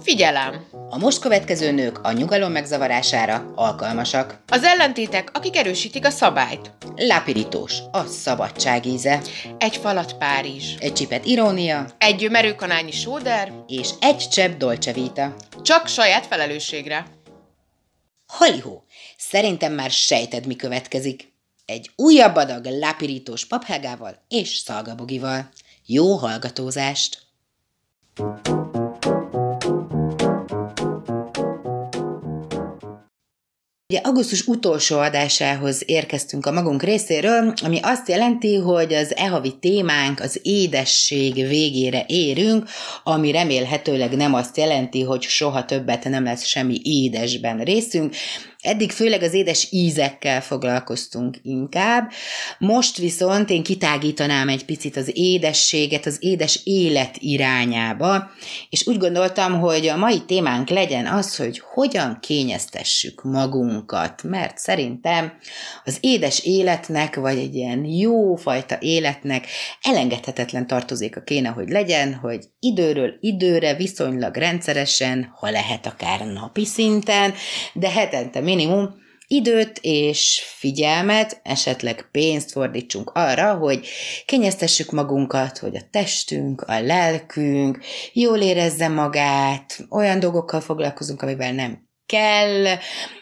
Figyelem! A most következő nők a nyugalom megzavarására alkalmasak. Az ellentétek, akik erősítik a szabályt. Lápirítós, a szabadság íze. Egy falat Párizs. Egy csipet irónia. Egy merőkanálnyi sóder. És egy csepp dolce vita. Csak saját felelősségre. Halihó, szerintem már sejted, mi következik. Egy újabb adag lápirítós paphágával és szalgabogival. Jó hallgatózást! Ugye augusztus utolsó adásához érkeztünk a magunk részéről, ami azt jelenti, hogy az e-havi témánk az édesség végére érünk, ami remélhetőleg nem azt jelenti, hogy soha többet nem lesz semmi édesben részünk, Eddig főleg az édes ízekkel foglalkoztunk inkább, most viszont én kitágítanám egy picit az édességet, az édes élet irányába, és úgy gondoltam, hogy a mai témánk legyen az, hogy hogyan kényeztessük magunkat, mert szerintem az édes életnek, vagy egy ilyen jó fajta életnek elengedhetetlen tartozéka kéne, hogy legyen, hogy időről időre viszonylag rendszeresen, ha lehet akár napi szinten, de hetente minimum időt és figyelmet, esetleg pénzt fordítsunk arra, hogy kényeztessük magunkat, hogy a testünk, a lelkünk jól érezze magát, olyan dolgokkal foglalkozunk, amivel nem kell,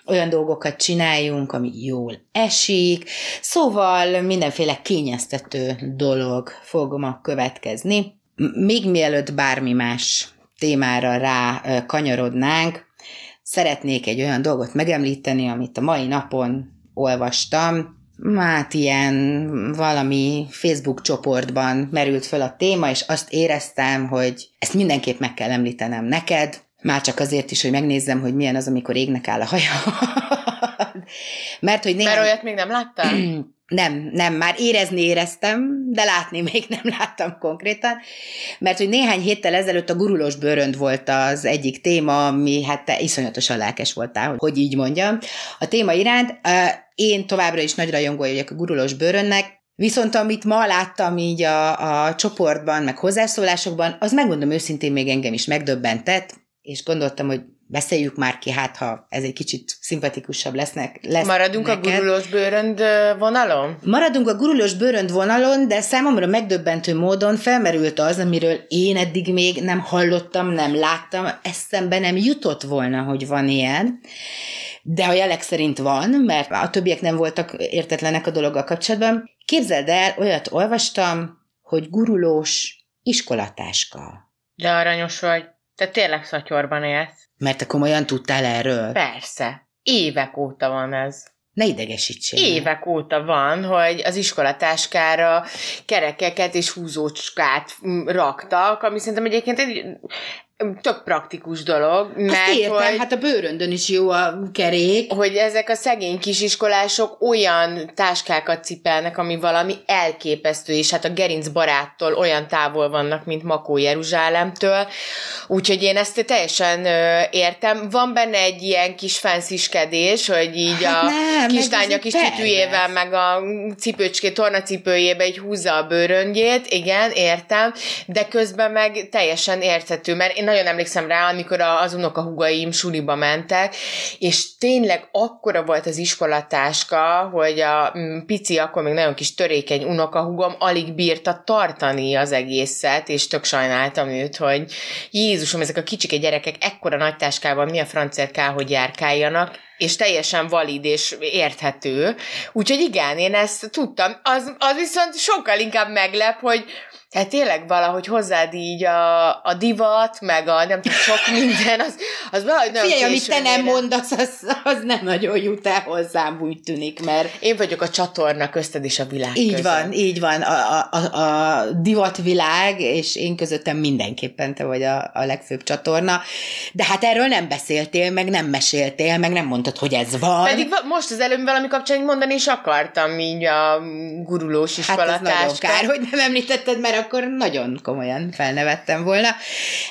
olyan dolgokat csináljunk, ami jól esik, szóval mindenféle kényeztető dolog fog ma következni. Még mielőtt bármi más témára rá kanyarodnánk, szeretnék egy olyan dolgot megemlíteni, amit a mai napon olvastam, hát ilyen valami Facebook csoportban merült föl a téma, és azt éreztem, hogy ezt mindenképp meg kell említenem neked, már csak azért is, hogy megnézzem, hogy milyen az, amikor égnek áll a haja. Mert hogy néhány... Mert olyat még nem láttál? Nem, nem, már érezni éreztem, de látni még nem láttam konkrétan, mert hogy néhány héttel ezelőtt a gurulós bőrönd volt az egyik téma, ami hát te iszonyatosan lelkes voltál, hogy így mondjam. A téma iránt én továbbra is nagy rajongója vagyok a gurulós bőrönnek, Viszont amit ma láttam így a, a csoportban, meg hozzászólásokban, az megmondom őszintén még engem is megdöbbentett, és gondoltam, hogy beszéljük már ki, hát ha ez egy kicsit szimpatikusabb lesznek. Lesz Maradunk neked. a gurulós bőrönd vonalon? Maradunk a gurulós bőrönd vonalon, de számomra megdöbbentő módon felmerült az, amiről én eddig még nem hallottam, nem láttam, eszembe nem jutott volna, hogy van ilyen. De a jelek szerint van, mert a többiek nem voltak értetlenek a dologgal kapcsolatban. Képzeld el, olyat olvastam, hogy gurulós iskolatáska. De aranyos vagy. Te tényleg szatyorban élsz. Mert te komolyan tudtál erről? Persze. Évek óta van ez. Ne idegesítsél. Évek óta van, hogy az iskolatáskára kerekeket és húzócskát raktak, ami szerintem egyébként egy tök praktikus dolog. Mert Azt értem, hogy, hát a bőröndön is jó a kerék. Hogy ezek a szegény kisiskolások olyan táskákat cipelnek, ami valami elképesztő, és hát a gerinc baráttól olyan távol vannak, mint Makó Jeruzsálemtől. Úgyhogy én ezt teljesen ö, értem. Van benne egy ilyen kis fensziskedés, hogy így hát a nem, kislánya kis tütűjével, meg a cipőcské, tornacipőjébe egy húzza a bőröngyét, igen, értem, de közben meg teljesen érthető, mert én nagyon emlékszem rá, amikor az unokahúgaim suliba mentek, és tényleg akkora volt az iskolatáska, hogy a mm, pici, akkor még nagyon kis törékeny unokahúgom alig bírta tartani az egészet, és tök sajnáltam őt, hogy Jézusom, ezek a kicsike gyerekek ekkora nagy táskával mi a francért kell, hogy járkáljanak, és teljesen valid és érthető. Úgyhogy igen, én ezt tudtam. Az, az viszont sokkal inkább meglep, hogy tehát tényleg valahogy hozzád így a, a divat, meg a nem tudom, sok minden, az, az valahogy nagyon Figyelj, amit te nem mondasz, az, az nem nagyon jut el hozzám, úgy tűnik, mert... Én vagyok a csatorna közted és a világ Így között. van, így van. A, a, a divatvilág, és én közöttem mindenképpen te vagy a, a legfőbb csatorna. De hát erről nem beszéltél, meg nem meséltél, meg nem mondtad, hogy ez van. Pedig most az előbb valami kapcsán mondani is akartam, így a gurulós iskolatás. Hát ez nagyon kár, hogy nem említetted, mert akkor nagyon komolyan felnevettem volna.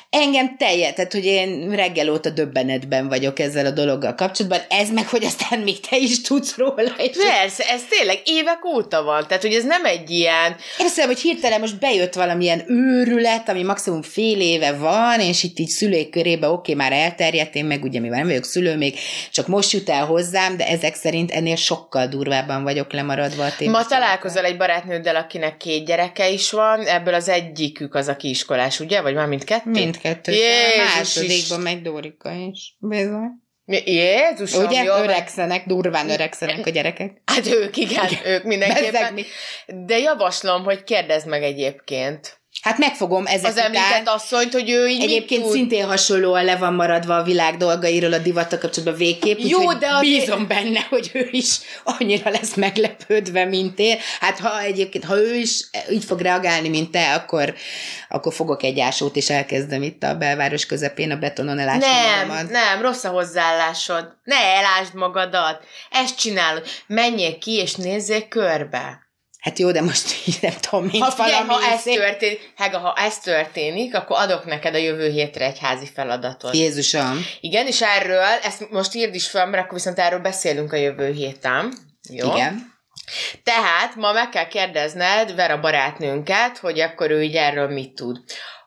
Engem teljes, tehát hogy én reggel óta döbbenetben vagyok ezzel a dologgal kapcsolatban, ez meg, hogy aztán még te is tudsz róla. És Persze, ez tényleg évek óta van, tehát hogy ez nem egy ilyen... Én hiszem, hogy hirtelen most bejött valamilyen őrület, ami maximum fél éve van, és itt így szülők körébe, oké, okay, már elterjedt, én meg ugye, mivel nem vagyok szülő, még csak most jut el hozzám, de ezek szerint ennél sokkal durvábban vagyok lemaradva a. Ma találkozol egy barátnőddel, akinek két gyereke is van, ebből az egyikük az, aki iskolás, ugye? Vagy már mindkettő? Mindkettő. Jézus a másodikban megy Dórika is. Bizony. Jézusom, Ugye? jó, Öregszenek, durván öregszenek a gyerekek. Hát ők, igen, ők mindenképpen. Bezzeg De javaslom, hogy kérdezd meg egyébként. Hát megfogom ezek Az említett után. asszonyt, hogy ő így Egyébként tud. szintén hasonlóan le van maradva a világ dolgairól a divatta kapcsolatban végképp, Jó, de azért- bízom benne, hogy ő is annyira lesz meglepődve, mint én. Hát ha egyébként, ha ő is így fog reagálni, mint te, akkor, akkor fogok egy ásót, és elkezdem itt a belváros közepén a betonon elásni Nem, magamat. nem, rossz a hozzáállásod. Ne elásd magadat. Ezt csinálod. Menjél ki, és nézzél körbe. Hát jó, de most így nem tudom, mint Ha, figyelj, valami ha ez szép- történik, Hega, ha ez történik, akkor adok neked a jövő hétre egy házi feladatot. Jézusom. Igen, és erről, ezt most írd is fel, mert akkor viszont erről beszélünk a jövő héten. Jó? Igen. Tehát ma meg kell kérdezned Vera barátnőnket, hogy akkor ő így erről mit tud.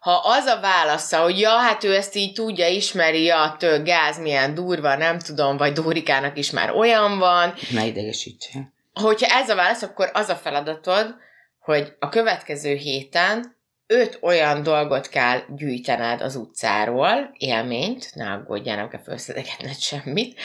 Ha az a válasza, hogy ja, hát ő ezt így tudja, ismeri, ja, tő, gáz milyen durva, nem tudom, vagy Dórikának is már olyan van, Ne idegesítse. Hogyha ez a válasz, akkor az a feladatod, hogy a következő héten öt olyan dolgot kell gyűjtened az utcáról, élményt, ne aggódjál, nem kell felszedegetned semmit,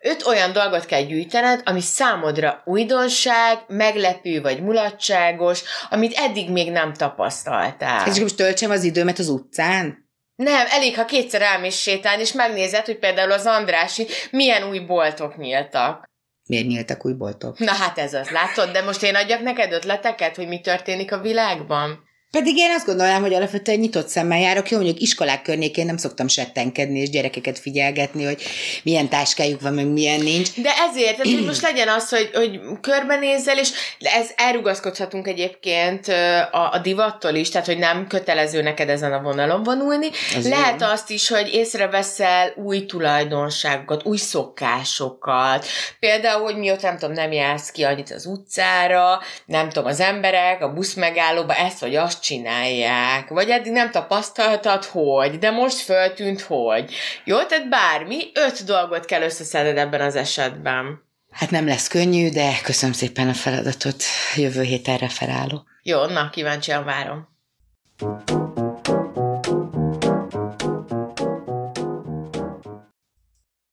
öt olyan dolgot kell gyűjtened, ami számodra újdonság, meglepő vagy mulatságos, amit eddig még nem tapasztaltál. És most töltsem az időmet az utcán? Nem, elég, ha kétszer elmész sétálni, és megnézed, hogy például az Andrási milyen új boltok nyíltak. Miért nyíltak új boltok? Na hát ez az, látod? De most én adjak neked ötleteket, hogy mi történik a világban? Pedig én azt gondolom, hogy alapvetően nyitott szemmel járok. Jó, mondjuk iskolák környékén nem szoktam settenkedni, és gyerekeket figyelgetni, hogy milyen táskájuk van, meg milyen nincs. De ezért, tehát, hogy most legyen az, hogy, hogy körbenézzel, és ez elrugaszkodhatunk egyébként a, a divattól is, tehát hogy nem kötelező neked ezen a vonalon vonulni. Az Lehet jó. azt is, hogy észreveszel új tulajdonságokat, új szokásokat. Például, hogy mióta nem tudom, nem jársz ki annyit az utcára, nem tudom, az emberek a busz megállóba ezt vagy azt csinálják, vagy eddig nem tapasztaltad, hogy, de most föltűnt, hogy. Jó, tehát bármi, öt dolgot kell összeszedned ebben az esetben. Hát nem lesz könnyű, de köszönöm szépen a feladatot. Jövő héten referálok. Jó, na, kíváncsian várom.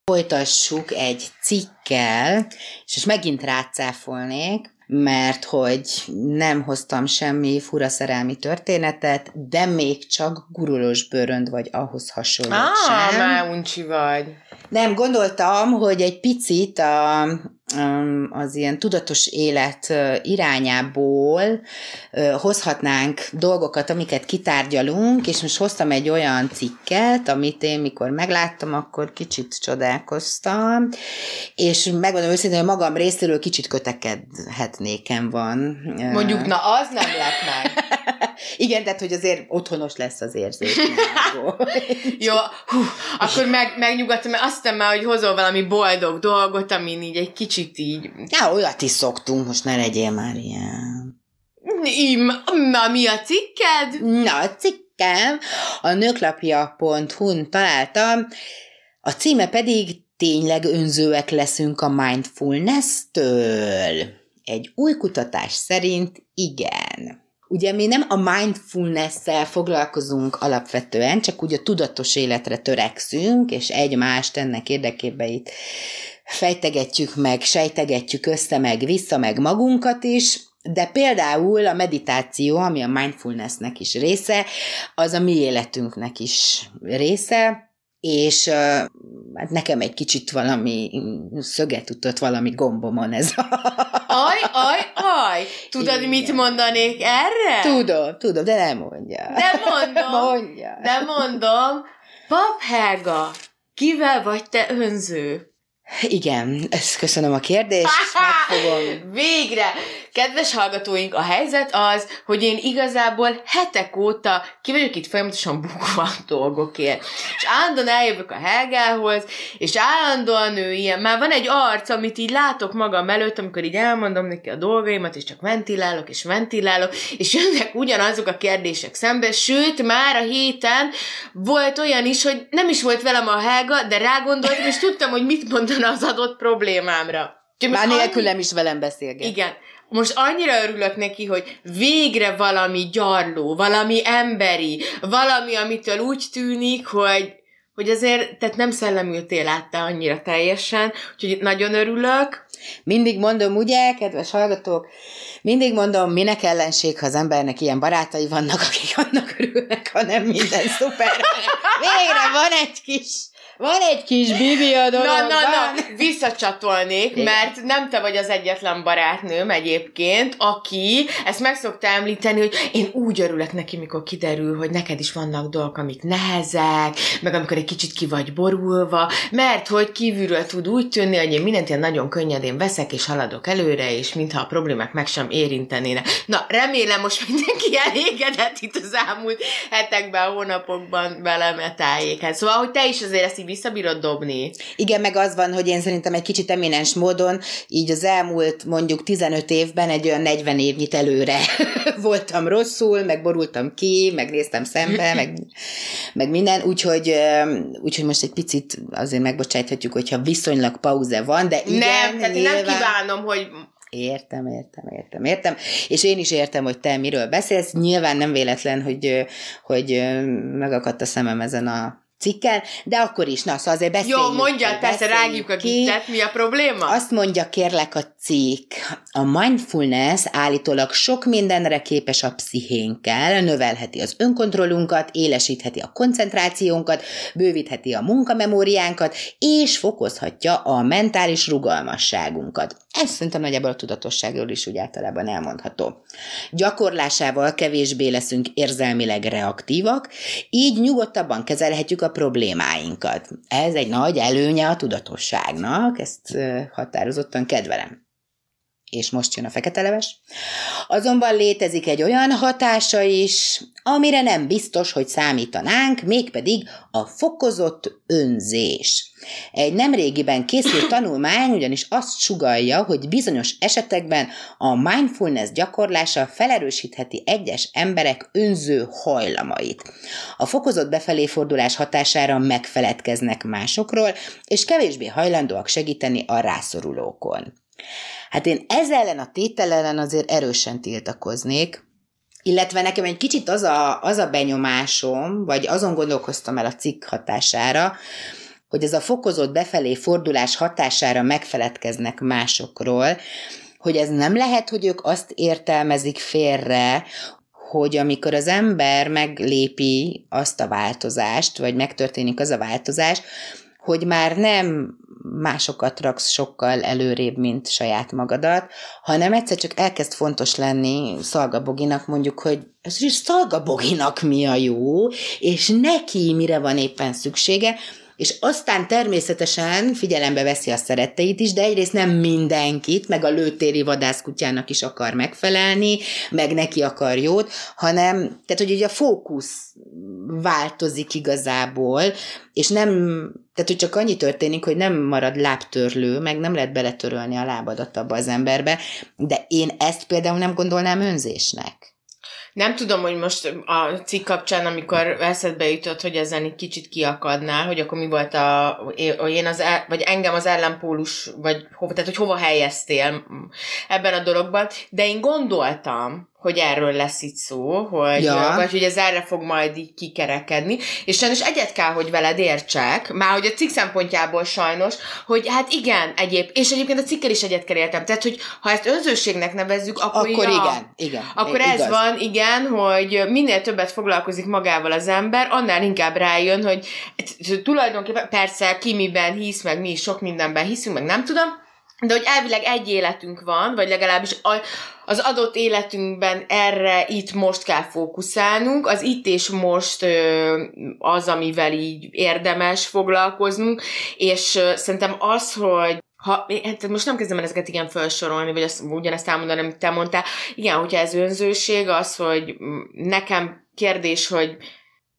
Folytassuk egy cikkel, és most megint rácáfolnék, mert hogy nem hoztam semmi fura szerelmi történetet, de még csak gurulós bőrönd vagy ahhoz hasonló Á, sem. már uncsi vagy. Nem, gondoltam, hogy egy picit a, az ilyen tudatos élet irányából hozhatnánk dolgokat, amiket kitárgyalunk, és most hoztam egy olyan cikket, amit én mikor megláttam, akkor kicsit csodálkoztam, és megmondom őszintén, hogy magam részéről kicsit kötekedhetnéken van. Mondjuk, na, az nem lett meg. Igen, tehát hogy azért otthonos lesz az érzés. Jó, hú, akkor meg, megnyugodtam, mert azt hiszem már, hogy hozol valami boldog dolgot, amin így egy kicsit így... Ja, olyat is szoktunk, most ne legyél már ilyen. Im, na, mi a cikked? Na, a cikkem a nőklapja.hu-n találtam, a címe pedig tényleg önzőek leszünk a mindfulness-től. Egy új kutatás szerint igen. Ugye mi nem a mindfulness-szel foglalkozunk alapvetően, csak úgy a tudatos életre törekszünk, és egymást ennek érdekében itt fejtegetjük meg, sejtegetjük össze, meg vissza, meg magunkat is, de például a meditáció, ami a mindfulnessnek is része, az a mi életünknek is része, és hát nekem egy kicsit valami szöget ütött valami gombomon ez a... Aj, aj, aj! Tudod, Igen. mit mondanék erre? Tudom, tudom, de nem mondja. De mondom, Mondja. de mondom, Pap Helga, kivel vagy te önző? Igen, ezt köszönöm a kérdést, megfogom. Végre! Kedves hallgatóink, a helyzet az, hogy én igazából hetek óta ki vagyok itt folyamatosan bukva dolgokért. És állandóan eljövök a Helgához, és állandóan ő ilyen, már van egy arc, amit így látok magam előtt, amikor így elmondom neki a dolgaimat, és csak ventilálok, és ventilálok, és jönnek ugyanazok a kérdések szembe, sőt, már a héten volt olyan is, hogy nem is volt velem a Helga, de rágondoltam, és tudtam, hogy mit mondana az adott problémámra. Már nélkülem is velem beszélget. Igen most annyira örülök neki, hogy végre valami gyarló, valami emberi, valami, amitől úgy tűnik, hogy, hogy azért, tehát nem szellemültél átta annyira teljesen, úgyhogy nagyon örülök. Mindig mondom, ugye, kedves hallgatók, mindig mondom, minek ellenség, ha az embernek ilyen barátai vannak, akik annak örülnek, ha nem minden szuper. Végre van egy kis van egy kis bibi a dologban. Na, na, na, visszacsatolnék, Igen. mert nem te vagy az egyetlen barátnőm egyébként, aki ezt meg szokta említeni, hogy én úgy örülök neki, mikor kiderül, hogy neked is vannak dolgok, amik nehezek, meg amikor egy kicsit ki vagy borulva, mert hogy kívülről tud úgy tűnni, hogy én mindent ilyen nagyon könnyedén veszek, és haladok előre, és mintha a problémák meg sem érintenének. Na, remélem most mindenki elégedett itt az elmúlt hetekben, hónapokban velem a tájéken. Szóval, hogy te is azért ezt így visszabírod dobni. Igen, meg az van, hogy én szerintem egy kicsit eminens módon, így az elmúlt mondjuk 15 évben egy olyan 40 évnyit előre voltam rosszul, meg borultam ki, meg néztem szembe, meg, meg minden, úgyhogy, úgyhogy most egy picit azért megbocsájthatjuk, hogyha viszonylag pauze van, de igen, Nem, tehát nyilván... nem kívánom, hogy Értem, értem, értem, értem. És én is értem, hogy te miről beszélsz. Nyilván nem véletlen, hogy, hogy megakadt a szemem ezen a cikkel, de akkor is, na, szóval azért beszéljük. Jó, mondja, persze, rágjuk a gittet, mi a probléma? Azt mondja kérlek a cikk, a mindfulness állítólag sok mindenre képes a pszichénkkel, növelheti az önkontrollunkat, élesítheti a koncentrációnkat, bővítheti a munkamemóriánkat, és fokozhatja a mentális rugalmasságunkat. Ez szerintem nagyjából a tudatosságról is úgy általában elmondható. Gyakorlásával kevésbé leszünk érzelmileg reaktívak, így nyugodtabban kezelhetjük a problémáinkat. Ez egy nagy előnye a tudatosságnak, ezt határozottan kedvelem és most jön a fekete leves. Azonban létezik egy olyan hatása is, amire nem biztos, hogy számítanánk, mégpedig a fokozott önzés. Egy nemrégiben készült tanulmány ugyanis azt sugalja, hogy bizonyos esetekben a mindfulness gyakorlása felerősítheti egyes emberek önző hajlamait. A fokozott befelé fordulás hatására megfeledkeznek másokról, és kevésbé hajlandóak segíteni a rászorulókon. Hát én ezzel ellen a tétel ellen azért erősen tiltakoznék, illetve nekem egy kicsit az a, az a benyomásom, vagy azon gondolkoztam el a cikk hatására, hogy ez a fokozott befelé fordulás hatására megfeledkeznek másokról, hogy ez nem lehet, hogy ők azt értelmezik félre, hogy amikor az ember meglépi azt a változást, vagy megtörténik az a változás, hogy már nem másokat raksz sokkal előrébb, mint saját magadat, hanem egyszer csak elkezd fontos lenni Szalgaboginak mondjuk, hogy ez is Szalgaboginak mi a jó, és neki mire van éppen szüksége, és aztán természetesen figyelembe veszi a szeretteit is, de egyrészt nem mindenkit, meg a lőtéri vadászkutyának is akar megfelelni, meg neki akar jót, hanem, tehát hogy ugye a fókusz változik igazából, és nem, tehát hogy csak annyi történik, hogy nem marad lábtörlő, meg nem lehet beletörölni a lábadat abba az emberbe, de én ezt például nem gondolnám önzésnek. Nem tudom, hogy most a cikk kapcsán, amikor eszedbe jutott, hogy ezen egy kicsit kiakadnál, hogy akkor mi volt a, én az, vagy engem az ellenpólus, vagy hova, tehát hogy hova helyeztél ebben a dologban, de én gondoltam, hogy erről lesz itt szó, hogy, ja. vagy hogy ez erre fog majd így kikerekedni, és sajnos egyet kell, hogy veled értsek, már hogy a cikk szempontjából sajnos, hogy hát igen, egyéb, és egyébként a cikkel is egyet kell értem, tehát hogy ha ezt önzőségnek nevezzük, akkor, akkor ja, igen, igen. Akkor igaz. ez van, igen, hogy minél többet foglalkozik magával az ember, annál inkább rájön, hogy tulajdonképpen persze ki miben hisz, meg mi is sok mindenben hiszünk, meg nem tudom, de hogy elvileg egy életünk van, vagy legalábbis az adott életünkben erre itt most kell fókuszálnunk, az itt és most az, amivel így érdemes foglalkoznunk, és szerintem az, hogy ha, hát most nem kezdem el ezeket igen felsorolni, vagy azt, ugyanezt elmondani, amit te mondtál. Igen, hogyha ez önzőség, az, hogy nekem kérdés, hogy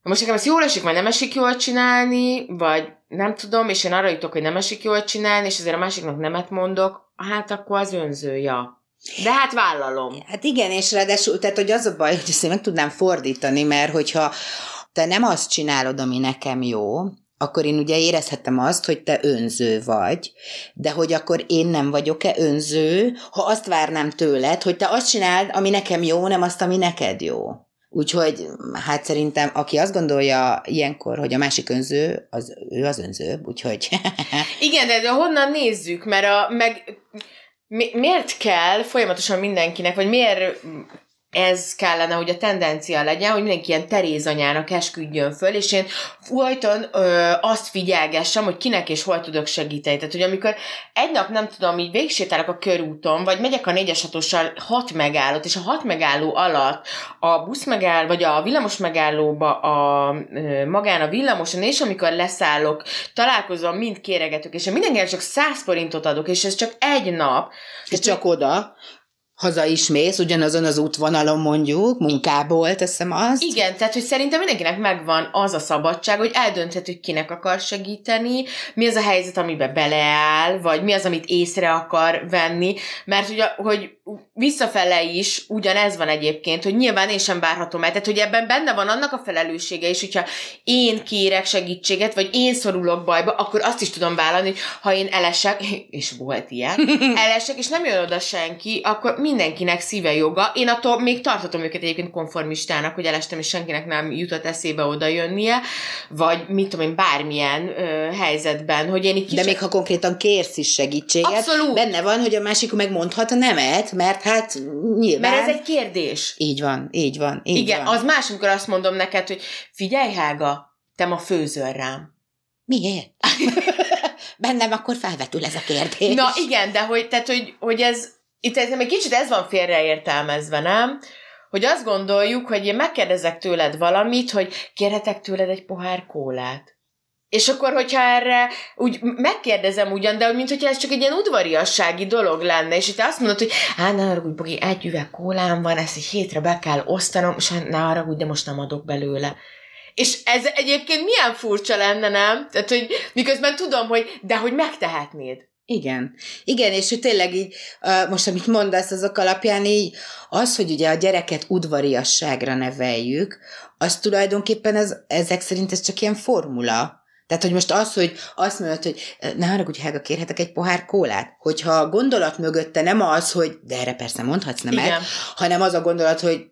most nekem ez jól esik, vagy nem esik jól csinálni, vagy nem tudom, és én arra jutok, hogy nem esik jól csinálni, és azért a másiknak nemet mondok, hát akkor az önzőja. De hát vállalom. Hát igen, és ráadásul, tehát hogy az a baj, hogy ezt én meg tudnám fordítani, mert hogyha te nem azt csinálod, ami nekem jó, akkor én ugye érezhetem azt, hogy te önző vagy, de hogy akkor én nem vagyok-e önző, ha azt várnám tőled, hogy te azt csináld, ami nekem jó, nem azt, ami neked jó. Úgyhogy hát szerintem, aki azt gondolja ilyenkor, hogy a másik önző, az ő az önző, úgyhogy... Igen, de, honnan nézzük, mert a, meg mi, miért kell folyamatosan mindenkinek, vagy miért ez kellene, hogy a tendencia legyen, hogy mindenki ilyen Teréz anyának esküdjön föl, és én folyton ö, azt figyelgessem, hogy kinek és hol tudok segíteni. Tehát, hogy amikor egy nap, nem tudom, így végsétálok a körúton, vagy megyek a négyes hatossal hat megállót, és a hat megálló alatt a busz megáll, vagy a villamos megállóba a, ö, magán a villamoson, és amikor leszállok, találkozom, mind kéregetök, és én mindenkinek csak száz forintot adok, és ez csak egy nap. És csak oda, haza is mész, ugyanazon az útvonalon mondjuk, munkából teszem azt. Igen, tehát hogy szerintem mindenkinek megvan az a szabadság, hogy eldönthet, hogy kinek akar segíteni, mi az a helyzet, amiben beleáll, vagy mi az, amit észre akar venni, mert ugye, hogy visszafele is ugyanez van egyébként, hogy nyilván én sem várhatom el, tehát hogy ebben benne van annak a felelőssége is, hogyha én kérek segítséget, vagy én szorulok bajba, akkor azt is tudom vállalni, hogy ha én elesek, és volt ilyen, elesek, és nem jön oda senki, akkor mindenkinek szíve joga. Én attól még tartatom őket egyébként konformistának, hogy elestem, és senkinek nem jutott eszébe oda jönnie, vagy mit tudom én, bármilyen ö, helyzetben, hogy én itt De még ha konkrétan kérsz is segítséget, Abszolút. benne van, hogy a másik megmondhat a nemet, mert hát nyilván... Mert ez egy kérdés. Így van, így van, így Igen, van. az más, amikor azt mondom neked, hogy figyelj, Hága, te ma főzöl rám. Miért? Bennem akkor felvetül ez a kérdés. Na igen, de hogy, tehát, hogy, hogy ez, itt ez, egy kicsit ez van félreértelmezve, nem? Hogy azt gondoljuk, hogy én megkérdezek tőled valamit, hogy kérhetek tőled egy pohár kólát. És akkor, hogyha erre úgy megkérdezem ugyan, de mint hogyha ez csak egy ilyen udvariassági dolog lenne, és te azt mondod, hogy hát ne haragudj, Bogi, egy üveg kólám van, ezt egy hétre be kell osztanom, és ne haragudj, de most nem adok belőle. És ez egyébként milyen furcsa lenne, nem? Tehát, hogy miközben tudom, hogy de hogy megtehetnéd. Igen. Igen, és hogy tényleg így, most amit mondasz, azok alapján így, az, hogy ugye a gyereket udvariasságra neveljük, az tulajdonképpen ez, ezek szerint ez csak ilyen formula, tehát, hogy most az, hogy azt mondod, hogy ne haragudj, Helga, kérhetek egy pohár kólát, hogyha a gondolat mögötte nem az, hogy de erre persze mondhatsz nemet, Igen. hanem az a gondolat, hogy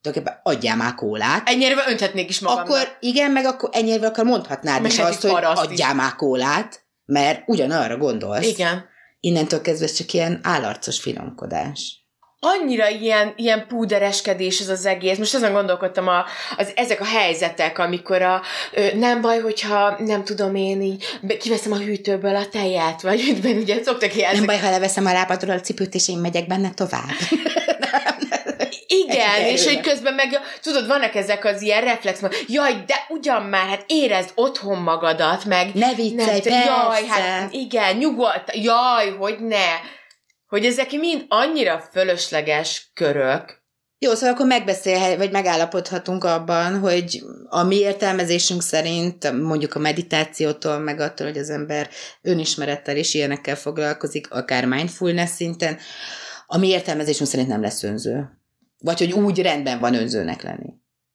tulajdonképpen adjál már kólát. Ennyire önthetnék is magamnak. Akkor igen, meg akkor ennyire akar mondhatnád meg is azt, hogy adjál is. már kólát, mert ugyanarra gondolsz. Igen. Innentől kezdve csak ilyen állarcos finomkodás annyira ilyen, ilyen púdereskedés ez az egész. Most azon gondolkodtam, a, az, ezek a helyzetek, amikor a, ö, nem baj, hogyha nem tudom én így, kiveszem a hűtőből a tejet, vagy ütben ugye szoktak ilyen. Nem baj, ha leveszem a lábadról a cipőt, és én megyek benne tovább. Igen, és hogy közben meg, tudod, vannak ezek az ilyen reflex, jaj, de ugyan már, hát érezd otthon magadat, meg... Ne viccelj, nem, Jaj, hát igen, nyugodt, jaj, hogy ne hogy ezek mind annyira fölösleges körök. Jó, szóval akkor megbeszélhet, vagy megállapodhatunk abban, hogy a mi értelmezésünk szerint, mondjuk a meditációtól, meg attól, hogy az ember önismerettel és ilyenekkel foglalkozik, akár mindfulness szinten, a mi értelmezésünk szerint nem lesz önző. Vagy hogy úgy rendben van önzőnek lenni.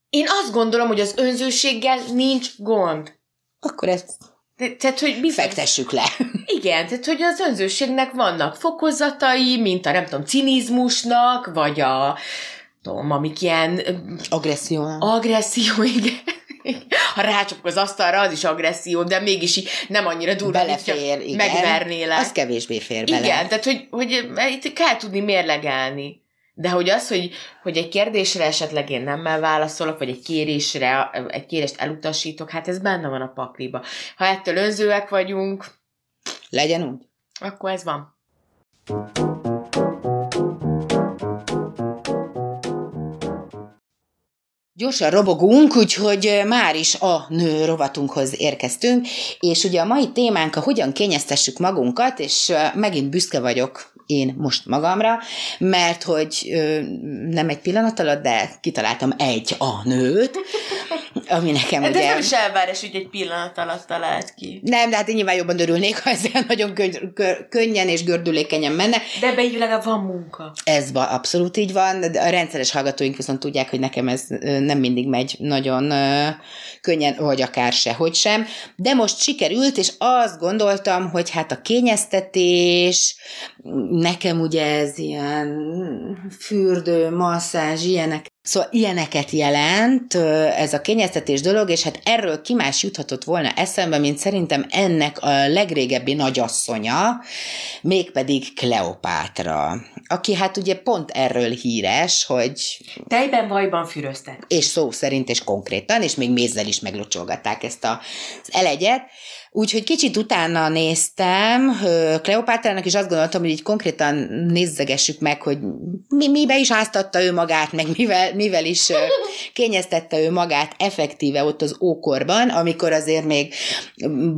Én azt gondolom, hogy az önzőséggel nincs gond. Akkor ezt de, tehát, hogy bizony... Fektessük le. Igen, tehát, hogy az önzőségnek vannak fokozatai, mint a, nem tudom, cinizmusnak, vagy a, tudom, amik ilyen... Agresszió. Agresszió, igen. Ha rácsapok az asztalra, az is agresszió, de mégis így nem annyira durva, Belefér, igen. megvernélek. Az kevésbé fér bele. Igen, tehát, hogy, hogy itt kell tudni mérlegelni. De hogy az, hogy, hogy egy kérdésre esetleg én nemmel válaszolok, vagy egy kérésre, egy kérést elutasítok, hát ez benne van a pakliba. Ha ettől önzőek vagyunk... Legyen úgy. Akkor ez van. Gyorsan robogunk, úgyhogy már is a nő rovatunkhoz érkeztünk, és ugye a mai témánk a hogyan kényeztessük magunkat, és megint büszke vagyok én most magamra, mert hogy ö, nem egy pillanat alatt, de kitaláltam egy a nőt, ami nekem de ugye... Ez nem is elvárás, hogy egy pillanat alatt talált ki. Nem, de hát én nyilván jobban örülnék, ha ez nagyon könny- könnyen és gördülékenyen menne. De ebben így legalább van munka. Ez van, abszolút így van, de a rendszeres hallgatóink viszont tudják, hogy nekem ez nem mindig megy nagyon könnyen, vagy akár sehogy sem, de most sikerült, és azt gondoltam, hogy hát a kényeztetés, nekem ugye ez ilyen fürdő, masszázs, ilyenek, Szóval ilyeneket jelent ez a kényeztetés dolog, és hát erről ki más juthatott volna eszembe, mint szerintem ennek a legrégebbi nagyasszonya, mégpedig Kleopátra, aki hát ugye pont erről híres, hogy... Tejben, vajban füröztet. És szó szerint, és konkrétan, és még mézzel is meglocsolgatták ezt a, az elegyet, Úgyhogy kicsit utána néztem Kleopátrának, és azt gondoltam, hogy így konkrétan nézzegessük meg, hogy mi, mibe is áztatta ő magát, meg mivel, mivel is kényeztette ő magát effektíve ott az ókorban, amikor azért még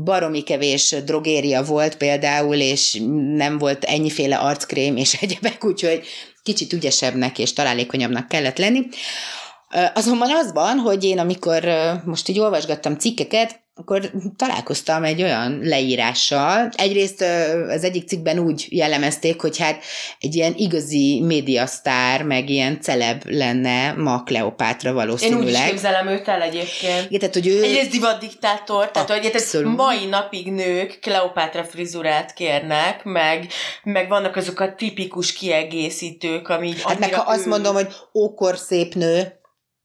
baromi kevés drogéria volt például, és nem volt ennyiféle arckrém és egyebek, úgyhogy kicsit ügyesebbnek és találékonyabbnak kellett lenni. Azonban az van, hogy én amikor most így olvasgattam cikkeket, akkor találkoztam egy olyan leírással. Egyrészt az egyik cikkben úgy jellemezték, hogy hát egy ilyen igazi médiasztár, meg ilyen celeb lenne ma Kleopátra valószínűleg. Én úgy is képzelem őt el egyébként. Igen, tehát, hogy ő... Egyrészt divatdiktátor, tehát hogy mai napig nők Kleopátra frizurát kérnek, meg, meg vannak azok a tipikus kiegészítők, ami Hát meg ha ő... azt mondom, hogy ókor szép nő,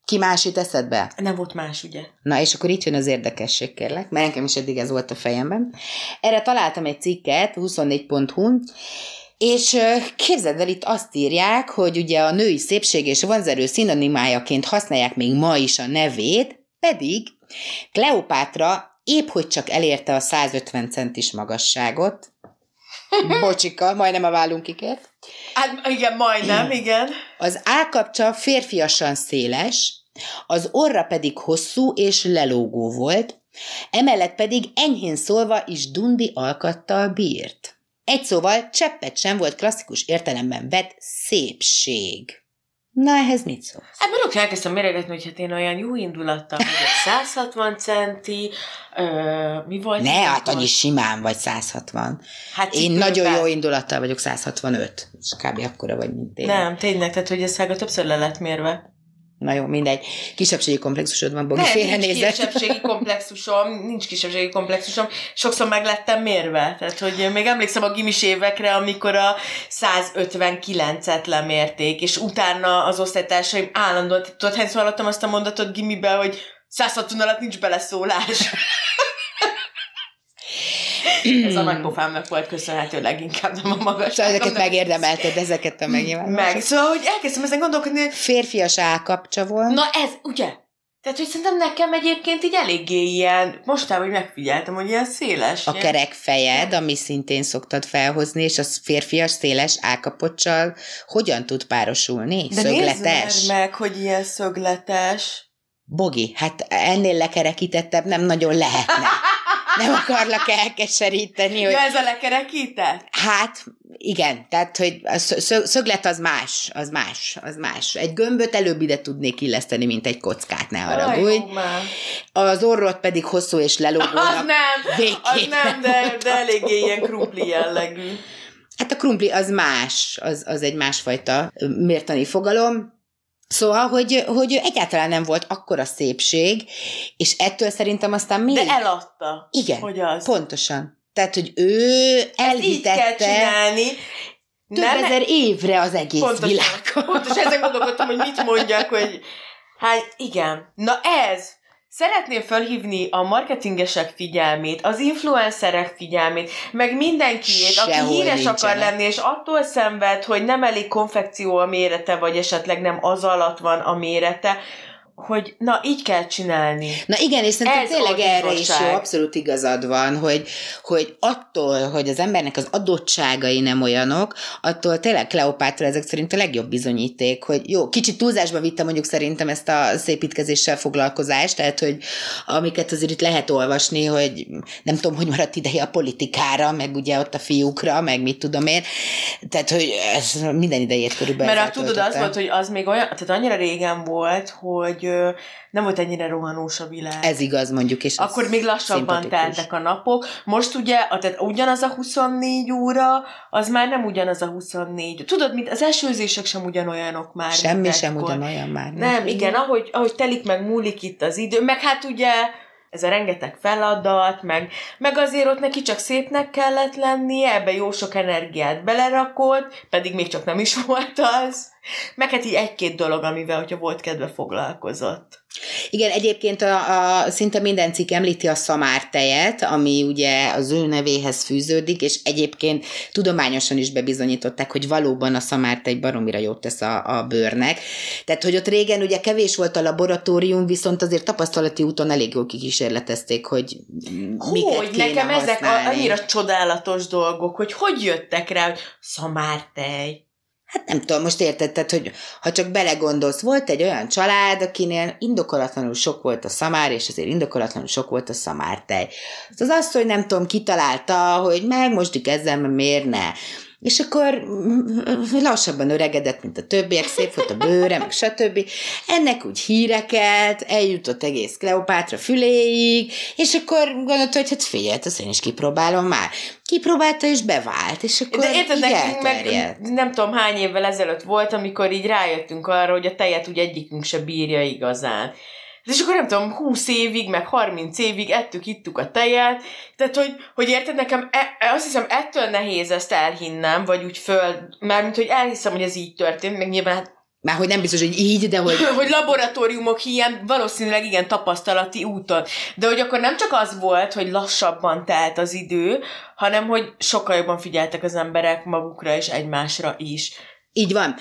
ki más jut eszedbe? Nem volt más, ugye? Na, és akkor itt jön az érdekesség, kérlek, mert nekem is eddig ez volt a fejemben. Erre találtam egy cikket, 24.hu, és képzeld el, itt azt írják, hogy ugye a női szépség és vonzerő szinonimájaként használják még ma is a nevét, pedig Kleopátra épp hogy csak elérte a 150 centis magasságot, Bocsika, majdnem a vállunk ikért. Hát igen, majdnem, igen. Az állkapcsa férfiasan széles, az orra pedig hosszú és lelógó volt, emellett pedig enyhén szólva is dundi alkattal bírt. Egy szóval cseppet sem volt klasszikus értelemben vett szépség. Na, ehhez mit szól? Hát akkor elkezdtem méregetni, hogy hát én olyan jó indulattal vagyok, 160 centi, ö, mi volt? Ne, hát annyi simán vagy 160. Hát én nagyon jó indulattal vagyok 165, és kb. akkora vagy, mint én. Nem, tényleg, tehát hogy ez többször le lett mérve. Na jó, mindegy. Kisebbségi komplexusod van, Bogi, Nem, nincs kisebbségi komplexusom, nincs kisebbségi komplexusom. Sokszor meg lettem mérve. Tehát, hogy még emlékszem a gimis évekre, amikor a 159-et lemérték, és utána az osztálytársaim állandóan, tudod, hányszor hallottam azt a mondatot gimibe, hogy 160 alatt nincs beleszólás. Ez a nagypofámnak volt köszönhető leginkább, nem a magas. Szóval ezeket megérdemelted, ezeket a megnyilvánulásokat. Meg, szóval, hogy elkezdtem ezen gondolkodni. Férfias állkapcsa volt. Na ez, ugye? Tehát, hogy szerintem nekem egyébként így eléggé ilyen, mostában, hogy megfigyeltem, hogy ilyen széles. A ilyen. kerek fejed, ami szintén szoktad felhozni, és az férfias széles állkapocsal hogyan tud párosulni? De szögletes? meg, hogy ilyen szögletes. Bogi, hát ennél lekerekítettebb nem nagyon lehetne. Nem akarlak elkeseríteni. Hogy... Ja, ez a lekerekített? Hát, igen, tehát, hogy a szöglet az más, az más, az más. Egy gömböt előbb ide tudnék illeszteni, mint egy kockát, ne haragudj. Az orrot pedig hosszú és lelógónak. Az nem, az nem, de, de eléggé ilyen krumpli jellegű. Hát a krumpli az más, az, az egy másfajta mértani fogalom. Szóval, hogy, hogy egyáltalán nem volt akkora szépség, és ettől szerintem aztán még... De eladta. Igen, hogy az. pontosan. Tehát, hogy ő elhitette... Ezt így kell csinálni. Több nem, ezer évre az egész pontosan, világon. Pontosan ezen gondolkodtam, hogy mit mondjak, hogy hát igen. Na ez, Szeretném felhívni a marketingesek figyelmét, az influencerek figyelmét, meg mindenkiét, Sehol aki híres nincsenek. akar lenni, és attól szenved, hogy nem elég konfekció a mérete, vagy esetleg nem az alatt van a mérete, hogy na, így kell csinálni. Na igen, és szerintem Ez tényleg erre is jó, abszolút igazad van, hogy, hogy attól, hogy az embernek az adottságai nem olyanok, attól tényleg Kleopátra ezek szerint a legjobb bizonyíték, hogy jó, kicsit túlzásba vitte mondjuk szerintem ezt a szépítkezéssel foglalkozást, tehát, hogy amiket azért itt lehet olvasni, hogy nem tudom, hogy maradt ideje a politikára, meg ugye ott a fiúkra, meg mit tudom én, tehát, hogy ez minden idejét körülbelül Mert a, tudod, az volt, hogy az még olyan, tehát annyira régen volt, hogy nem volt ennyire rohanós a világ. Ez igaz, mondjuk, és Akkor még lassabban teltek a napok. Most ugye, a- tehát ugyanaz a 24 óra, az már nem ugyanaz a 24. Tudod, mint az esőzések sem ugyanolyanok már. Semmi sem ekkor. ugyanolyan már. Nem, igen, ahogy, ahogy telik meg, múlik itt az idő, meg hát ugye ez a rengeteg feladat, meg, meg azért ott neki csak szépnek kellett lennie, ebbe jó sok energiát belerakott, pedig még csak nem is volt az. Meg hát így egy-két dolog, amivel, hogyha volt kedve foglalkozott. Igen, egyébként a, a, szinte minden cikk említi a szamártejet, ami ugye az ő nevéhez fűződik, és egyébként tudományosan is bebizonyították, hogy valóban a szamártej baromira jót tesz a, a bőrnek. Tehát, hogy ott régen ugye kevés volt a laboratórium, viszont azért tapasztalati úton elég jól kikísérletezték, hogy miket Hogy nekem ezek a, használni. annyira csodálatos dolgok, hogy hogy jöttek rá, hogy szamártej. Hát nem tudom, most érted, tehát, hogy ha csak belegondolsz, volt egy olyan család, akinél indokolatlanul sok volt a szamár, és azért indokolatlanul sok volt a szamártej. Az az az, hogy nem tudom, kitalálta, hogy megmosdik ezzel, mert miért ne. És akkor lassabban öregedett, mint a többiek, szép volt a bőre, meg stb. Ennek úgy híreket, eljutott egész Kleopátra füléig, és akkor gondolta, hogy hát figyelj, hát azt én is kipróbálom már. Kipróbálta és bevált, és akkor De érted, nekünk meg nem tudom hány évvel ezelőtt volt, amikor így rájöttünk arra, hogy a tejet úgy egyikünk se bírja igazán. És akkor nem tudom, 20 évig, meg 30 évig ettük, ittuk a tejet, tehát hogy, hogy érted, nekem e, azt hiszem ettől nehéz ezt elhinnem, vagy úgy föl, mármint, hogy elhiszem, hogy ez így történt, meg nyilván hát Már hogy nem biztos, hogy így, de hogy hogy laboratóriumok hiány, valószínűleg igen tapasztalati úton. De hogy akkor nem csak az volt, hogy lassabban telt az idő, hanem hogy sokkal jobban figyeltek az emberek magukra és egymásra is. így van.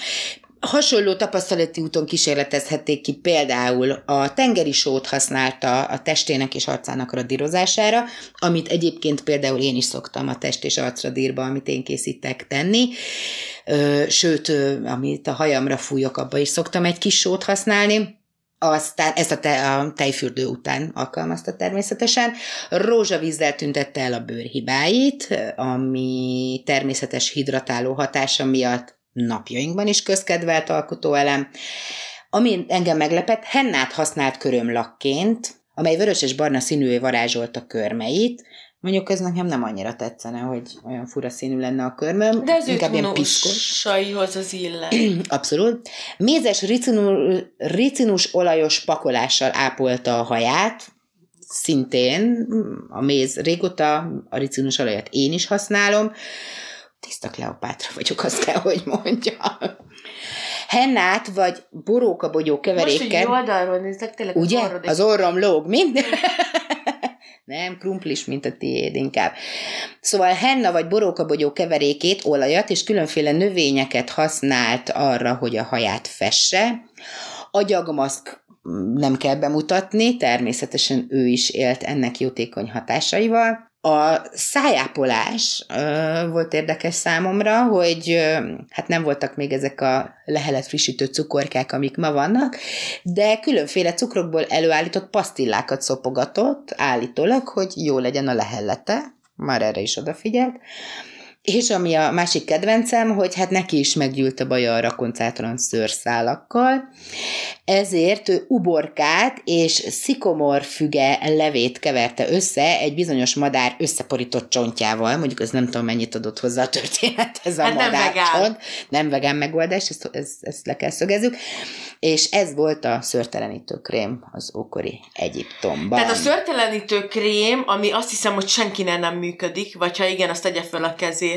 Hasonló tapasztalati úton kísérletezhették ki például a tengeri sót használta a testének és arcának radírozására, amit egyébként például én is szoktam a test és arcradírba, amit én készítek tenni. Sőt, amit a hajamra fújok, abba is szoktam egy kis sót használni. Aztán ezt a, te, a tejfürdő után alkalmazta természetesen. Rózsavízzel tüntette el a bőrhibáit, ami természetes hidratáló hatása miatt napjainkban is közkedvelt alkotóelem. Ami engem meglepett, hennát használt körömlakként, amely vörös és barna színűvé varázsolta körmeit. Mondjuk ez nekem nem annyira tetszene, hogy olyan fura színű lenne a körmöm. De az inkább ilyen piszkos. az illet. Abszolút. Mézes ricinus, ricinus olajos pakolással ápolta a haját, szintén a méz régóta, a ricinus olajat én is használom. Tiszta Kleopátra vagyok, azt kell, hogy mondja. Hennát vagy borókabogyó Most, hogy keverékkel. oldalról nézek, tényleg Ugye? az orrod Az orrom lóg, mi? Nem, krumplis, mint a tiéd inkább. Szóval henna vagy borókabogyó keverékét, olajat és különféle növényeket használt arra, hogy a haját fesse. Agyagmaszk nem kell bemutatni, természetesen ő is élt ennek jótékony hatásaival. A szájápolás volt érdekes számomra, hogy hát nem voltak még ezek a lehelet frissítő cukorkák, amik ma vannak, de különféle cukrokból előállított pasztillákat szopogatott, állítólag, hogy jó legyen a lehellete, már erre is odafigyelt. És ami a másik kedvencem, hogy hát neki is meggyűlt a baja a rakoncátlan szőrszálakkal, ezért ő uborkát és szikomor füge levét keverte össze egy bizonyos madár összeporított csontjával, mondjuk ez nem tudom mennyit adott hozzá a történet, ez a Hát nem madár vegán. csont. Nem vegán megoldás, ezt, ezt, ezt le kell szögezzük. És ez volt a szőrtelenítő krém az ókori Egyiptomban. Tehát a szőrtelenítő krém, ami azt hiszem, hogy senkinek nem működik, vagy ha igen, azt tegye fel a kezét.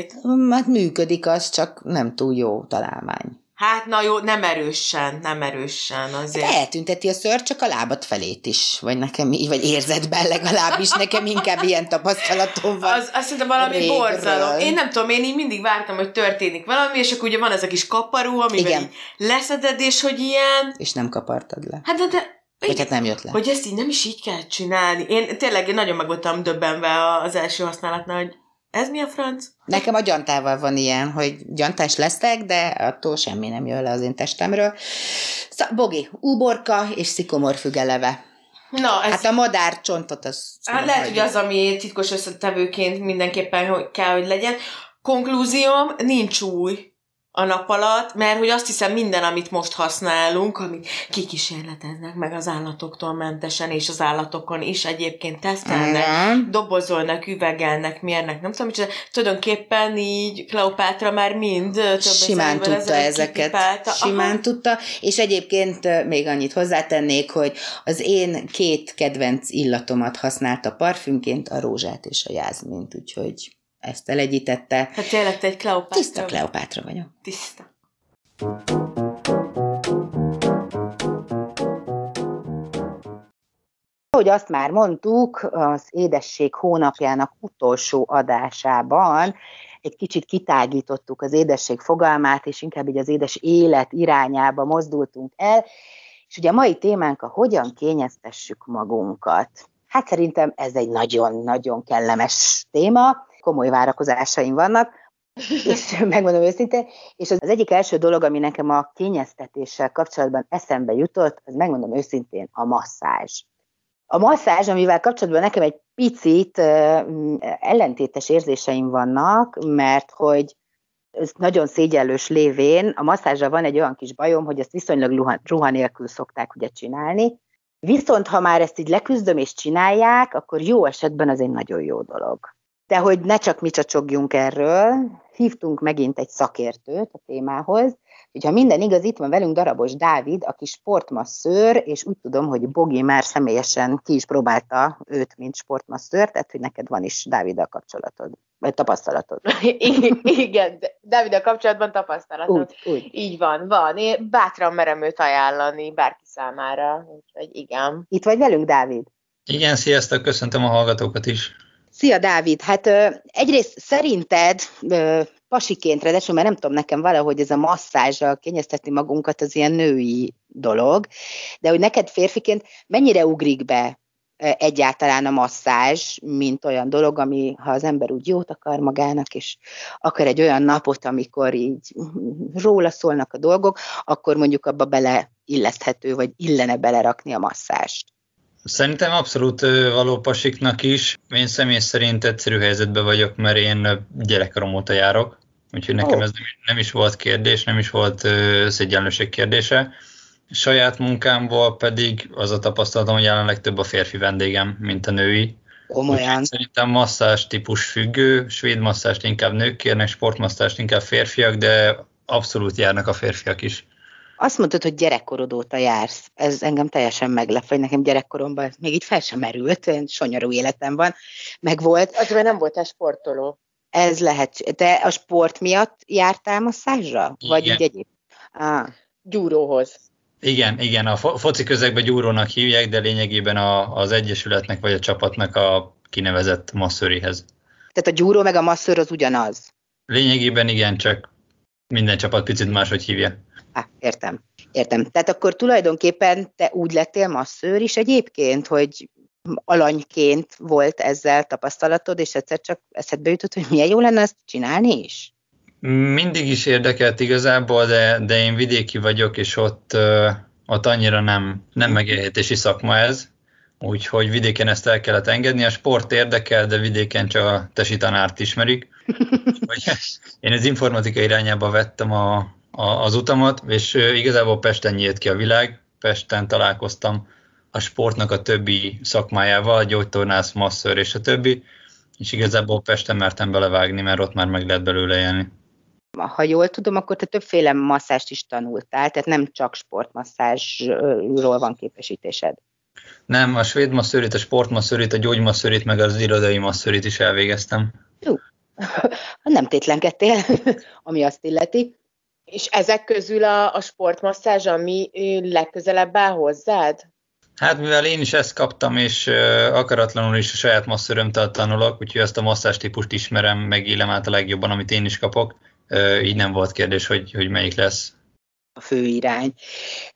Hát működik az, csak nem túl jó találmány. Hát na jó, nem erősen, nem erősen azért. De eltünteti a szőr, csak a lábat felét is. Vagy nekem így, vagy érzetben legalábbis, nekem inkább ilyen tapasztalatom van. Az, azt szerintem valami régről. borzalom. Én nem tudom, én így mindig vártam, hogy történik valami, és akkor ugye van ez a kis kaparó, amivel Igen. így leszeded, és hogy ilyen... És nem kapartad le. Hát de, de Vagy hát nem jött le. Hogy ezt így nem is így kell csinálni. Én tényleg nagyon meg voltam döbbenve az első használatnál, hogy ez mi a franc? Nekem a gyantával van ilyen, hogy gyantás leszek, de attól semmi nem jön le az én testemről. Szóval, Bogi, uborka és szikomor fügeleve. Na, ez... Hát a madár csontot az... Hát lehet, hogy az, ami titkos összetevőként mindenképpen kell, hogy legyen. Konklúzióm, nincs új a nap alatt, mert hogy azt hiszem minden, amit most használunk, amit kikísérleteznek meg az állatoktól mentesen, és az állatokon is egyébként tesztelnek, mm. dobozolnak, üvegelnek, mérnek, nem tudom, hogy tulajdonképpen így Kleopátra már mind több Simán tudta ezeket. Kipipálta. Simán Aha. tudta, és egyébként még annyit hozzátennék, hogy az én két kedvenc illatomat használta parfümként, a rózsát és a jázmint, úgyhogy ezt elegyítette. Hát tényleg te egy Kleopátra Tiszta Kleopátra vagyok. Tiszta. Ahogy azt már mondtuk, az édesség hónapjának utolsó adásában egy kicsit kitágítottuk az édesség fogalmát, és inkább így az édes élet irányába mozdultunk el, és ugye a mai témánk a hogyan kényeztessük magunkat. Hát szerintem ez egy nagyon-nagyon kellemes téma, komoly várakozásaim vannak, és megmondom őszintén, és az egyik első dolog, ami nekem a kényeztetéssel kapcsolatban eszembe jutott, az megmondom őszintén a masszázs. A masszázs, amivel kapcsolatban nekem egy picit ellentétes érzéseim vannak, mert hogy ez nagyon szégyellős lévén, a masszázsra van egy olyan kis bajom, hogy ezt viszonylag ruha nélkül szokták ugye csinálni, viszont ha már ezt így leküzdöm és csinálják, akkor jó esetben az egy nagyon jó dolog. De hogy ne csak mi csacsogjunk erről, hívtunk megint egy szakértőt a témához, ha minden igaz, itt van velünk Darabos Dávid, aki sportmasszőr, és úgy tudom, hogy Bogi már személyesen ki is próbálta őt, mint sportmasszőr, tehát hogy neked van is Dáviddal kapcsolatod, vagy tapasztalatod. Igen, Dáviddal kapcsolatban tapasztalatod. Úgy, úgy. Így van, van. Én bátran merem őt ajánlani bárki számára, úgyhogy igen. Itt vagy velünk, Dávid? Igen, sziasztok, köszöntöm a hallgatókat is. Szia, Dávid! Hát egyrészt szerinted pasiként, ráadásul mert nem tudom, nekem valahogy ez a masszázsal kényeztetni magunkat az ilyen női dolog, de hogy neked férfiként mennyire ugrik be egyáltalán a masszázs, mint olyan dolog, ami ha az ember úgy jót akar magának, és akar egy olyan napot, amikor így róla szólnak a dolgok, akkor mondjuk abba beleilleszthető, vagy illene belerakni a masszást. Szerintem abszolút való pasiknak is. Én személy szerint egyszerű helyzetben vagyok, mert én gyerekkorom óta járok, úgyhogy nekem oh. ez nem is volt kérdés, nem is volt szégyenlőség kérdése. Saját munkámból pedig az a tapasztalatom, hogy jelenleg több a férfi vendégem, mint a női. Komolyan. Szerintem masszás típus függő, svéd masszást inkább nők kérnek, sportmasszást inkább férfiak, de abszolút járnak a férfiak is. Azt mondtad, hogy gyerekkorod óta jársz. Ez engem teljesen meglep, hogy nekem gyerekkoromban még így fel sem merült, sonyarú életem van, meg volt. Az, mert nem voltál sportoló. Ez lehet. Te a sport miatt jártál masszázsra? Vagy így egyéb? Ah. Gyúróhoz. Igen, igen, a foci közegben gyúrónak hívják, de lényegében a, az egyesületnek vagy a csapatnak a kinevezett masszőrihez. Tehát a gyúró meg a masszőr az ugyanaz? Lényegében igen, csak minden csapat picit máshogy hívja. Ah, értem. Értem. Tehát akkor tulajdonképpen te úgy lettél masszőr is egyébként, hogy alanyként volt ezzel tapasztalatod, és egyszer csak eszedbe jutott, hogy milyen jó lenne ezt csinálni is? Mindig is érdekelt igazából, de, de én vidéki vagyok, és ott, ott annyira nem, nem megélhetési szakma ez, úgyhogy vidéken ezt el kellett engedni. A sport érdekel, de vidéken csak a tesi tanárt ismerik. Én az informatika irányába vettem a, a, az utamat, és igazából Pesten nyílt ki a világ, Pesten találkoztam a sportnak a többi szakmájával, gyógytornász, masször és a többi, és igazából Pesten mertem belevágni, mert ott már meg lehet belőle élni. Ha jól tudom, akkor te többféle masszást is tanultál, tehát nem csak sportmasszázsról van képesítésed. Nem, a svéd masszőrit, a sportmasszőrit, a gyógymasszőrit, meg az irodai masszőrit is elvégeztem. Jó, nem tétlenkedtél, ami azt illeti. És ezek közül a, a sportmasszázs, ami legközelebb áll hozzád? Hát mivel én is ezt kaptam, és akaratlanul is a saját masszörömtől tanulok, úgyhogy ezt a masszás típust ismerem, megélem át a legjobban, amit én is kapok, így nem volt kérdés, hogy, hogy melyik lesz. A fő irány.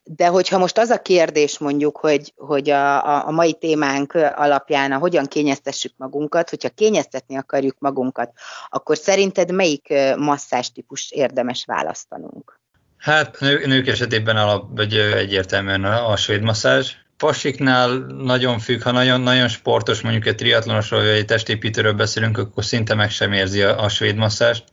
De hogyha most az a kérdés mondjuk, hogy, hogy a, a, mai témánk alapján a hogyan kényeztessük magunkat, hogyha kényeztetni akarjuk magunkat, akkor szerinted melyik masszás típus érdemes választanunk? Hát nő, nők esetében alap, vagy egyértelműen a, a svéd masszázs. Pasiknál nagyon függ, ha nagyon, nagyon sportos, mondjuk egy triatlonosról, vagy egy testépítőről beszélünk, akkor szinte meg sem érzi a, a svéd masszást.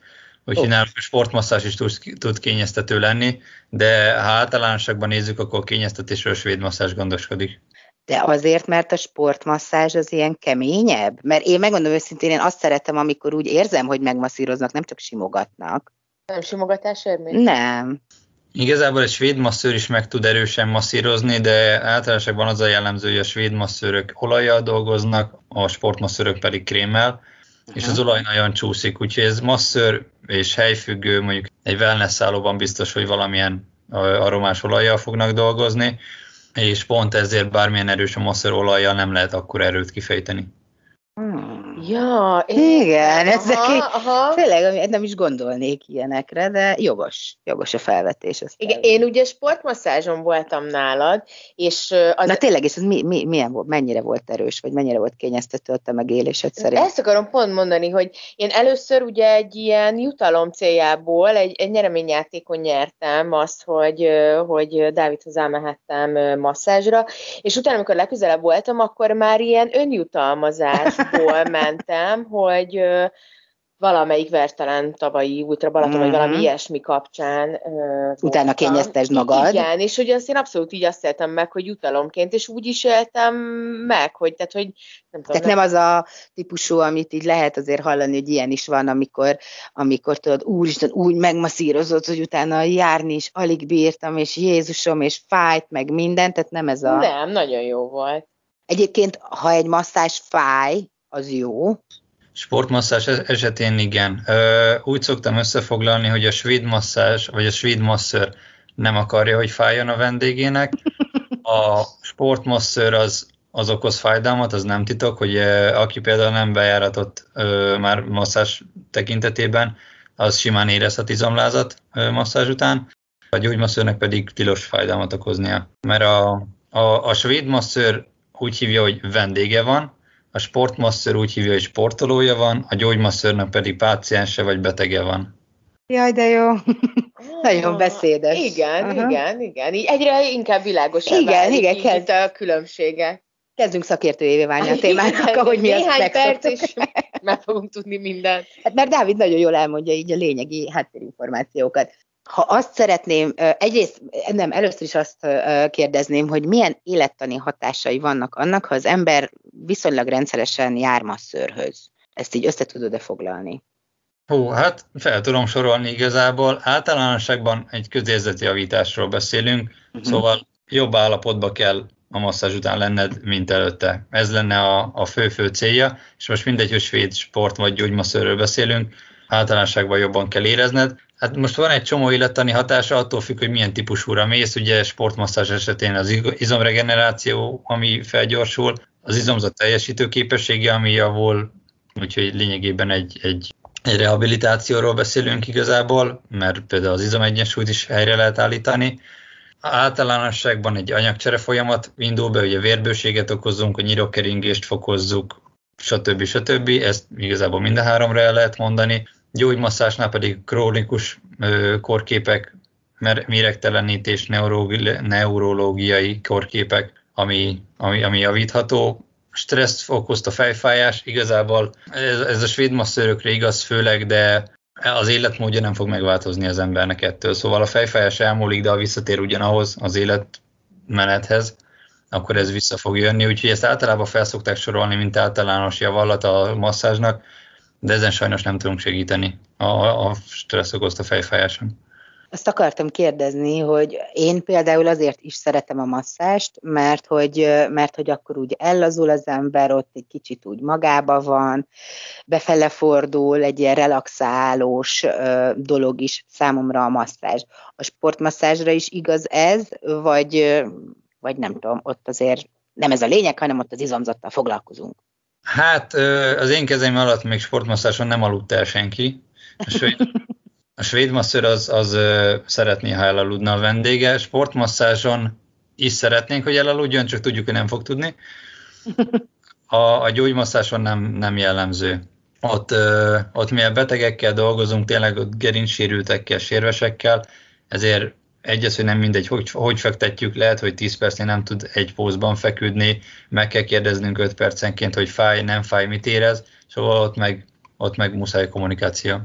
Úgyhogy oh. nálunk a sportmasszás is tud, tud kényeztető lenni, de ha általánosakban nézzük, akkor a kényeztetésről a svéd masszás gondoskodik. De azért, mert a sportmasszázs az ilyen keményebb? Mert én megmondom őszintén, én azt szeretem, amikor úgy érzem, hogy megmasszíroznak, nem csak simogatnak. Nem simogatás élmény? Nem. Igazából egy svéd masszőr is meg tud erősen masszírozni, de általánosakban az a jellemző, hogy a svéd masszőrök olajjal dolgoznak, a sportmasszőrök pedig krémmel, és az olaj nagyon csúszik, úgyhogy ez masszőr és helyfüggő, mondjuk egy wellness szállóban biztos, hogy valamilyen aromás olajjal fognak dolgozni, és pont ezért bármilyen erős a masszőr olajjal nem lehet akkor erőt kifejteni. Hmm. Ja, én... igen, ezek aha, aha. tényleg nem is gondolnék ilyenekre, de jogos, jogos a felvetés. Igen, én ugye sportmasszázson voltam nálad, és az... Na tényleg, és ez mi, mi, milyen volt, mennyire volt erős, vagy mennyire volt kényeztető a te megélésed szerint? Ezt akarom pont mondani, hogy én először ugye egy ilyen jutalom céljából egy, egy nyereményjátékon nyertem azt, hogy, hogy Dávidhoz elmehettem masszázsra, és utána, amikor legközelebb voltam, akkor már ilyen önjutalmazásból mentem, hogy valamelyik vertelen tavalyi Ultra Balaton, mm-hmm. vagy valami mhm. ilyesmi kapcsán. Uh, Utána kényeztes magad. Igen, és hogy azt én abszolút így azt éltem meg, hogy jutalomként, és úgy is éltem meg, hogy tehát, hogy nem tudom. Tehát nem, nem az a típusú, amit így lehet azért hallani, hogy ilyen is van, amikor, amikor tudod, úristen, úgy megmasszírozott, hogy utána járni is alig bírtam, és Jézusom, és fájt, meg minden, tehát nem ez a... Nem, nagyon jó volt. Egyébként, ha egy masszás fáj, az jó. Sportmasszás esetén igen. Úgy szoktam összefoglalni, hogy a svéd masszás, vagy a svéd masször nem akarja, hogy fájjon a vendégének. A sportmasször az, az okoz fájdalmat, az nem titok, hogy aki például nem bejáratott már masszás tekintetében, az simán érezhet izomlázat masszázs után, a gyógymasszörnek pedig tilos fájdalmat okoznia. Mert a, a, a svéd masször úgy hívja, hogy vendége van, a sportmasször úgy hívja, hogy sportolója van, a gyógymasszörnek pedig páciense vagy betege van. Jaj, de jó. Nagyon beszédes. Igen, Aha. igen, igen. Így egyre inkább világos. Igen, igen, kezd a különbségek. Kezdünk szakértőjévé válni a témának, ahogy mi azt perc is meg fogunk tudni mindent. Hát mert Dávid nagyon jól elmondja így a lényegi háttérinformációkat. Ha azt szeretném, egyrészt nem, először is azt kérdezném, hogy milyen élettani hatásai vannak annak, ha az ember viszonylag rendszeresen jár masszörhöz. Ezt így össze tudod-e foglalni? Hú, hát fel tudom sorolni igazából. Általánosságban egy közérzeti javításról beszélünk, uh-huh. szóval jobb állapotba kell a masszázs után lenned, mint előtte. Ez lenne a, a fő-fő célja, és most mindegy, hogy svéd sport vagy gyógymasszörről beszélünk, általánosságban jobban kell érezned. Hát most van egy csomó élettani hatása, attól függ, hogy milyen típusúra mész. Ugye sportmasszázs esetén az izomregeneráció, ami felgyorsul, az izomzat teljesítő képessége, ami javul, úgyhogy lényegében egy, egy, egy rehabilitációról beszélünk igazából, mert például az izomegyensúlyt is helyre lehet állítani. Általánosságban egy anyagcsere folyamat indul be, ugye vérbőséget okozunk, a nyirokkeringést fokozzuk, stb. stb. Ezt igazából mind a háromra el lehet mondani gyógymasszásnál pedig krónikus korképek, méregtelenítés, neurológiai korképek, ami, ami, ami javítható. Stressz okozta fejfájás, igazából ez, ez a svéd masszörökre igaz főleg, de az életmódja nem fog megváltozni az embernek ettől. Szóval a fejfájás elmúlik, de a visszatér ugyanahoz az életmenethez, akkor ez vissza fog jönni. Úgyhogy ezt általában felszokták sorolni, mint általános javallat a masszázsnak, de ezen sajnos nem tudunk segíteni a, a stressz okozta fejfájáson. Azt akartam kérdezni, hogy én például azért is szeretem a masszást, mert hogy, mert hogy akkor úgy ellazul az ember, ott egy kicsit úgy magába van, befele fordul, egy ilyen relaxálós dolog is számomra a masszázs. A sportmasszázsra is igaz ez, vagy, vagy nem tudom, ott azért nem ez a lényeg, hanem ott az izomzattal foglalkozunk. Hát az én kezeim alatt még sportmasszáson nem aludt el senki. A svéd, A svéd masször az, az szeretné, ha elaludna a vendége. Sportmasszázson is szeretnénk, hogy elaludjon, csak tudjuk, hogy nem fog tudni. A, a gyógymasszáson nem, nem jellemző. Ott, ott mi a betegekkel dolgozunk, tényleg ott gerincsérültekkel, sérvesekkel, ezért egyes, hogy nem mindegy, hogy, hogy fektetjük, lehet, hogy 10 percnél nem tud egy pózban feküdni, meg kell kérdeznünk 5 percenként, hogy fáj, nem fáj, mit érez, szóval ott meg, ott meg muszáj kommunikáció.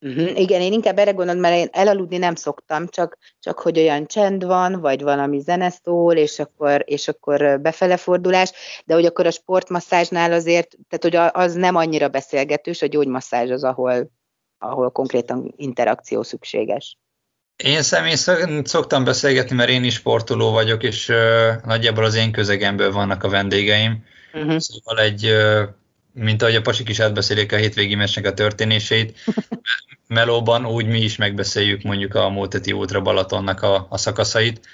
Uh-huh. Igen, én inkább erre gondolom, mert én elaludni nem szoktam, csak, csak hogy olyan csend van, vagy valami zene és akkor, és akkor befele fordulás, de hogy akkor a sportmasszázsnál azért, tehát hogy az nem annyira beszélgetős, a gyógymasszázs az, ahol, ahol konkrétan interakció szükséges. Én személy szoktam beszélgetni, mert én is sportoló vagyok, és uh, nagyjából az én közegemből vannak a vendégeim. Uh-huh. Szóval egy, uh, mint ahogy a pasik is átbeszélik a hétvégi mesnek a történéseit, melóban úgy mi is megbeszéljük mondjuk a Múlteti útra Balatonnak a, a szakaszait.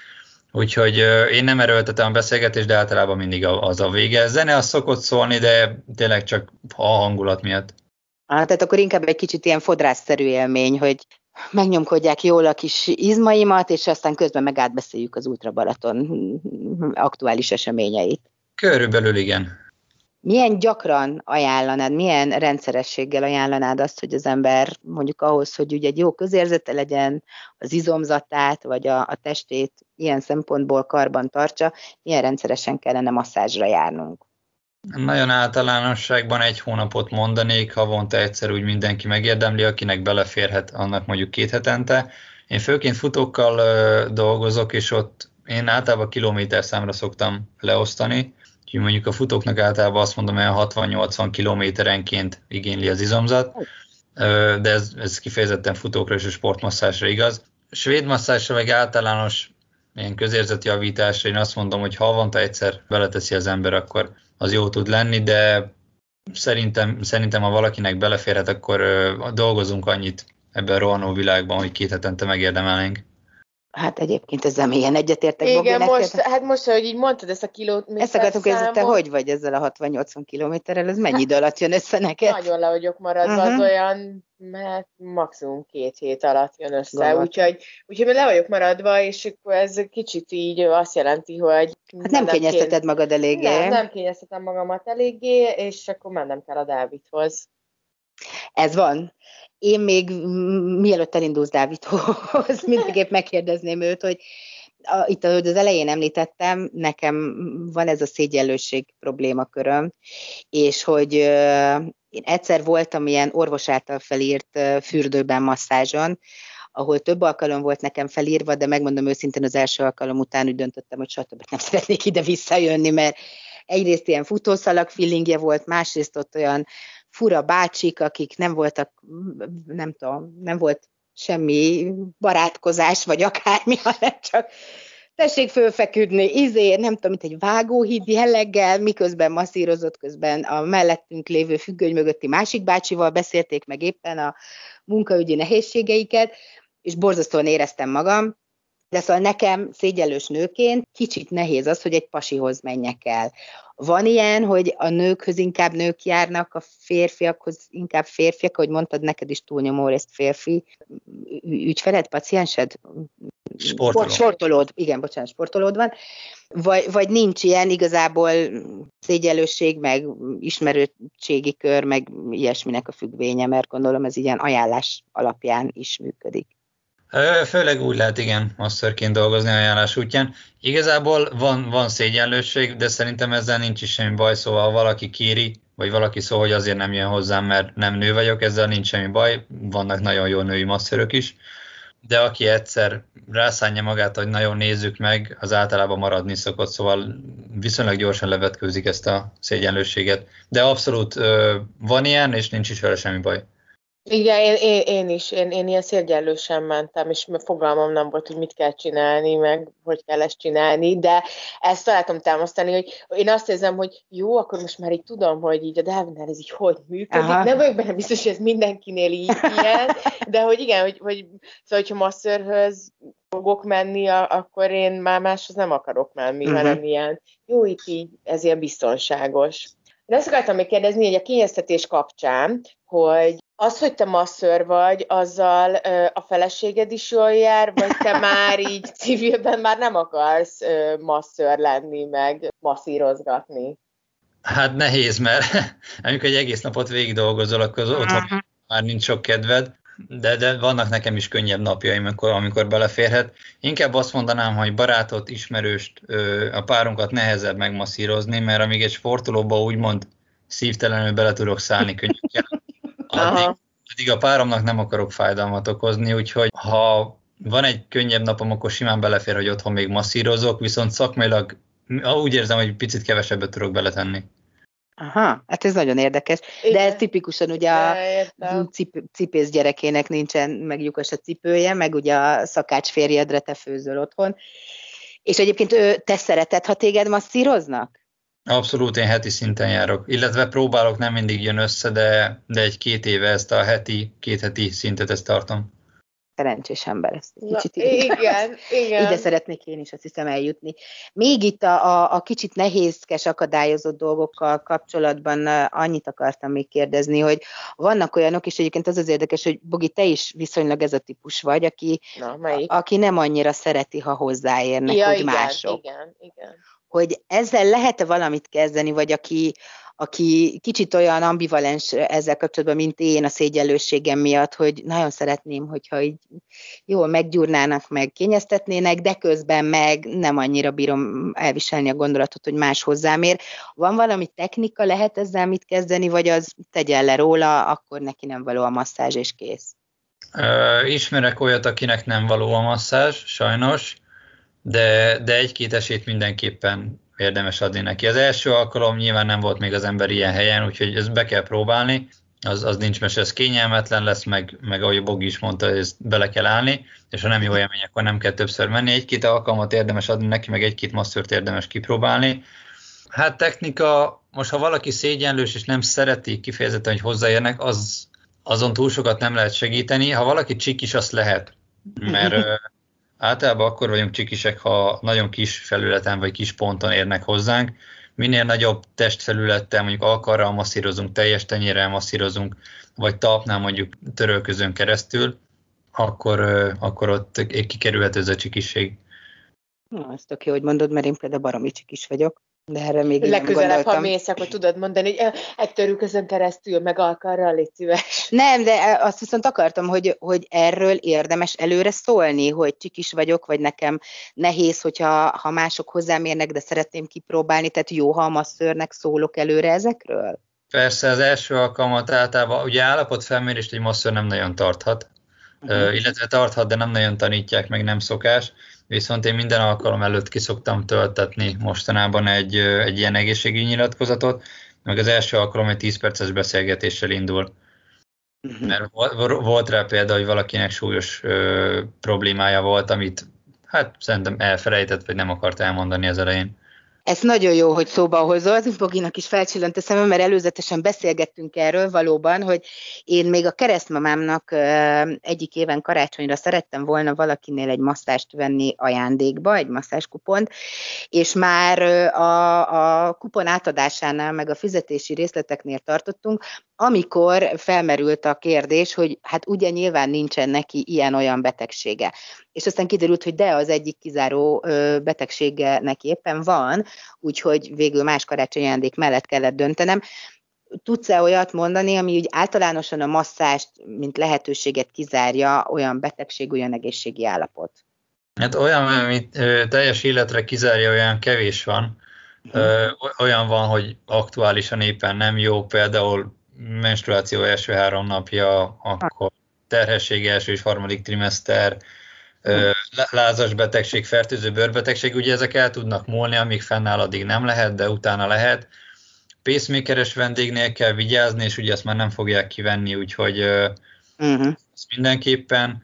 Úgyhogy uh, én nem erőltetem a beszélgetést, de általában mindig az a vége. Zene az szokott szólni, de tényleg csak a hangulat miatt. Ah, tehát akkor inkább egy kicsit ilyen fodrászszerű élmény, hogy megnyomkodják jól a kis izmaimat, és aztán közben meg átbeszéljük az Ultra Balaton aktuális eseményeit. Körülbelül igen. Milyen gyakran ajánlanád, milyen rendszerességgel ajánlanád azt, hogy az ember mondjuk ahhoz, hogy ugye egy jó közérzete legyen, az izomzatát vagy a, a testét ilyen szempontból karban tartsa, milyen rendszeresen kellene masszázsra járnunk? Nagyon általánosságban egy hónapot mondanék, havonta egyszer úgy mindenki megérdemli, akinek beleférhet, annak mondjuk két hetente. Én főként futókkal dolgozok, és ott én általában kilométer számra szoktam leosztani, úgyhogy mondjuk a futóknak általában azt mondom, hogy 60-80 kilométerenként igényli az izomzat, de ez, ez kifejezetten futókra és a sportmasszásra igaz. Svéd masszásra meg általános ilyen közérzeti javításra én azt mondom, hogy ha havonta egyszer beleteszi az ember, akkor az jó tud lenni, de szerintem, szerintem ha valakinek beleférhet, akkor dolgozunk annyit ebben a rohanó világban, hogy két hetente megérdemelnénk. Hát egyébként ezzel mélyen egyetértek. Igen, Bobby, most, neked. hát most, hogy így mondtad ezt a kilót. Ezt akartuk, hogy te hogy vagy ezzel a 60-80 kilométerrel, ez mennyi idő alatt jön össze neked? Nagyon le vagyok maradva, uh-huh. az olyan, mert maximum két hét alatt jön össze, úgyhogy, úgyhogy le vagyok maradva, és akkor ez kicsit így azt jelenti, hogy... Hát nem kényezteted kér... magad eléggé. Nem, nem kényeztetem magamat eléggé, és akkor mennem kell a Dávidhoz. Ez van. Én még mielőtt elindulsz Dávidhoz, mindenképp megkérdezném őt, hogy a, itt, ahogy az elején említettem, nekem van ez a szégyenlőség problémaköröm, és hogy uh, én egyszer voltam ilyen orvos által felírt uh, fürdőben masszázson, ahol több alkalom volt nekem felírva, de megmondom őszintén az első alkalom után úgy döntöttem, hogy soha többet nem szeretnék ide visszajönni, mert egyrészt ilyen futószalag feelingje volt, másrészt ott olyan fura bácsik, akik nem voltak, nem tudom, nem volt semmi barátkozás, vagy akármi, hanem csak tessék fölfeküdni, izé, nem tudom, mint egy vágóhíd jelleggel, miközben masszírozott közben a mellettünk lévő függöny mögötti másik bácsival beszélték meg éppen a munkaügyi nehézségeiket, és borzasztóan éreztem magam, de szóval nekem szégyellős nőként kicsit nehéz az, hogy egy pasihoz menjek el. Van ilyen, hogy a nőkhöz inkább nők járnak, a férfiakhoz inkább férfiak, ahogy mondtad, neked is túlnyomó részt férfi ügyfeled, paciensed? Sportoló. Sportolód, igen, bocsánat, sportolód van. Vagy, vagy nincs ilyen igazából szégyelőség, meg ismerőségi kör, meg ilyesminek a függvénye, mert gondolom ez ilyen ajánlás alapján is működik. Főleg úgy lehet, igen, masszörként dolgozni ajánlás útján. Igazából van, van szégyenlőség, de szerintem ezzel nincs is semmi baj, szóval ha valaki kéri, vagy valaki szól, hogy azért nem jön hozzám, mert nem nő vagyok, ezzel nincs semmi baj, vannak nagyon jó női masszörök is, de aki egyszer rászánja magát, hogy nagyon nézzük meg, az általában maradni szokott, szóval viszonylag gyorsan levetkőzik ezt a szégyenlőséget. De abszolút van ilyen, és nincs is vele semmi baj. Igen, én, én, én is, én, én ilyen szérgyellősen mentem, és fogalmam nem volt, hogy mit kell csinálni, meg hogy kell ezt csinálni, de ezt találtam támasztani, hogy én azt érzem, hogy jó, akkor most már így tudom, hogy így a Dávidnál ez így hogy működik. Aha. Nem vagyok benne biztos, hogy ez mindenkinél így ilyen, de hogy igen, hogy, hogy szóval, hogyha masszörhöz fogok menni, akkor én már máshoz nem akarok menni, uh-huh. hanem ilyen, jó, itt így, ez ilyen biztonságos. De azt akartam még kérdezni, hogy a kényeztetés kapcsán, hogy az, hogy te masször vagy, azzal ö, a feleséged is jól jár, vagy te már így civilben már nem akarsz ö, masször lenni, meg masszírozgatni? Hát nehéz, mert amikor egy egész napot végig dolgozol, akkor az otthon uh-huh. már nincs sok kedved, de, de vannak nekem is könnyebb napjaim, amikor, amikor beleférhet. Inkább azt mondanám, hogy barátot, ismerőst, a párunkat nehezebb megmasszírozni, mert amíg egy sportolóba úgymond szívtelenül bele tudok szállni könnyűkkel, addig, addig a páromnak nem akarok fájdalmat okozni, úgyhogy ha van egy könnyebb napom, akkor simán belefér, hogy otthon még masszírozok, viszont szakmailag úgy érzem, hogy picit kevesebbet tudok beletenni. Aha, hát ez nagyon érdekes. Igen. De ez tipikusan ugye a cip, cipész gyerekének nincsen meg lyukas a cipője, meg ugye a szakács férjedre te főzöl otthon. És egyébként ő, te szereted, ha téged masszíroznak? Abszolút, én heti szinten járok. Illetve próbálok, nem mindig jön össze, de, de egy-két éve ezt a heti, két heti szintet ezt tartom szerencsés ember. Ezt egy kicsit Na, igen, igen. Ide szeretnék én is azt hiszem eljutni. Még itt a, a, a kicsit nehézkes, akadályozott dolgokkal kapcsolatban annyit akartam még kérdezni, hogy vannak olyanok, és egyébként az az érdekes, hogy Bogi, te is viszonylag ez a típus vagy, aki, Na, a, aki nem annyira szereti, ha hozzáérnek, ja, hogy igen, mások. Igen, igen. Hogy ezzel lehet-e valamit kezdeni, vagy aki, aki kicsit olyan ambivalens ezzel kapcsolatban, mint én a szégyellőségem miatt, hogy nagyon szeretném, hogyha így jól meggyúrnának, meg kényeztetnének, de közben meg nem annyira bírom elviselni a gondolatot, hogy más hozzám ér. Van valami technika, lehet ezzel mit kezdeni, vagy az tegyen le róla, akkor neki nem való a masszázs, és kész? Ismerek olyat, akinek nem való a masszázs, sajnos, de, de egy-két esélyt mindenképpen érdemes adni neki. Az első alkalom nyilván nem volt még az ember ilyen helyen, úgyhogy ezt be kell próbálni, az, az nincs mese, ez kényelmetlen lesz, meg, meg ahogy Bogi is mondta, ezt bele kell állni, és ha nem jó élmény, akkor nem kell többször menni. Egy-két alkalmat érdemes adni neki, meg egy-két masszört érdemes kipróbálni. Hát technika, most ha valaki szégyenlős és nem szereti kifejezetten, hogy hozzáérnek, az, azon túl sokat nem lehet segíteni. Ha valaki csik is, azt lehet, mert Általában akkor vagyunk csikisek, ha nagyon kis felületen vagy kis ponton érnek hozzánk. Minél nagyobb testfelülettel, mondjuk alkarral masszírozunk, teljes tenyérrel masszírozunk, vagy talpnál mondjuk törölközön keresztül, akkor, akkor ott kikerülhető ez a csikiség. Na, ezt tök jó, hogy mondod, mert én például baromi csikis vagyok. De erre még Legközelebb, ha mész, akkor tudod mondani, hogy egy törőközön keresztül, meg alkarral, légy szíves. Nem, de azt viszont akartam, hogy, hogy erről érdemes előre szólni, hogy csikis vagyok, vagy nekem nehéz, hogyha ha mások hozzám érnek, de szeretném kipróbálni, tehát jó, ha a masszörnek szólok előre ezekről? Persze, az első alkalmat általában, ugye állapotfelmérést egy masször nem nagyon tarthat, uh-huh. illetve tarthat, de nem nagyon tanítják, meg nem szokás viszont én minden alkalom előtt kiszoktam töltetni mostanában egy, egy ilyen egészségügyi nyilatkozatot, meg az első alkalom egy 10 perces beszélgetéssel indul. Uh-huh. Mert volt rá példa, hogy valakinek súlyos ö, problémája volt, amit hát szerintem elfelejtett, vagy nem akart elmondani az elején. Ez nagyon jó, hogy szóba hozod. Boginak is felcsillant a szemem, mert előzetesen beszélgettünk erről valóban, hogy én még a keresztmamámnak egyik éven karácsonyra szerettem volna valakinél egy masszást venni ajándékba, egy masszáskupont, és már a, a kupon átadásánál, meg a fizetési részleteknél tartottunk, amikor felmerült a kérdés, hogy hát ugye nyilván nincsen neki ilyen-olyan betegsége. És aztán kiderült, hogy de az egyik kizáró betegsége neki éppen van, úgyhogy végül más karácsonyi ajándék mellett kellett döntenem. Tudsz-e olyat mondani, ami úgy általánosan a masszást, mint lehetőséget kizárja, olyan betegség, olyan egészségi állapot? Hát olyan, amit teljes életre kizárja, olyan kevés van. Ö, olyan van, hogy aktuálisan éppen nem jó, például menstruáció első három napja, akkor terhesség első és harmadik trimester, lázas betegség, fertőző bőrbetegség, ugye ezek el tudnak múlni, amíg fennáll, addig nem lehet, de utána lehet. Pacemakeres vendégnél kell vigyázni, és ugye azt már nem fogják kivenni, úgyhogy uh-huh. mindenképpen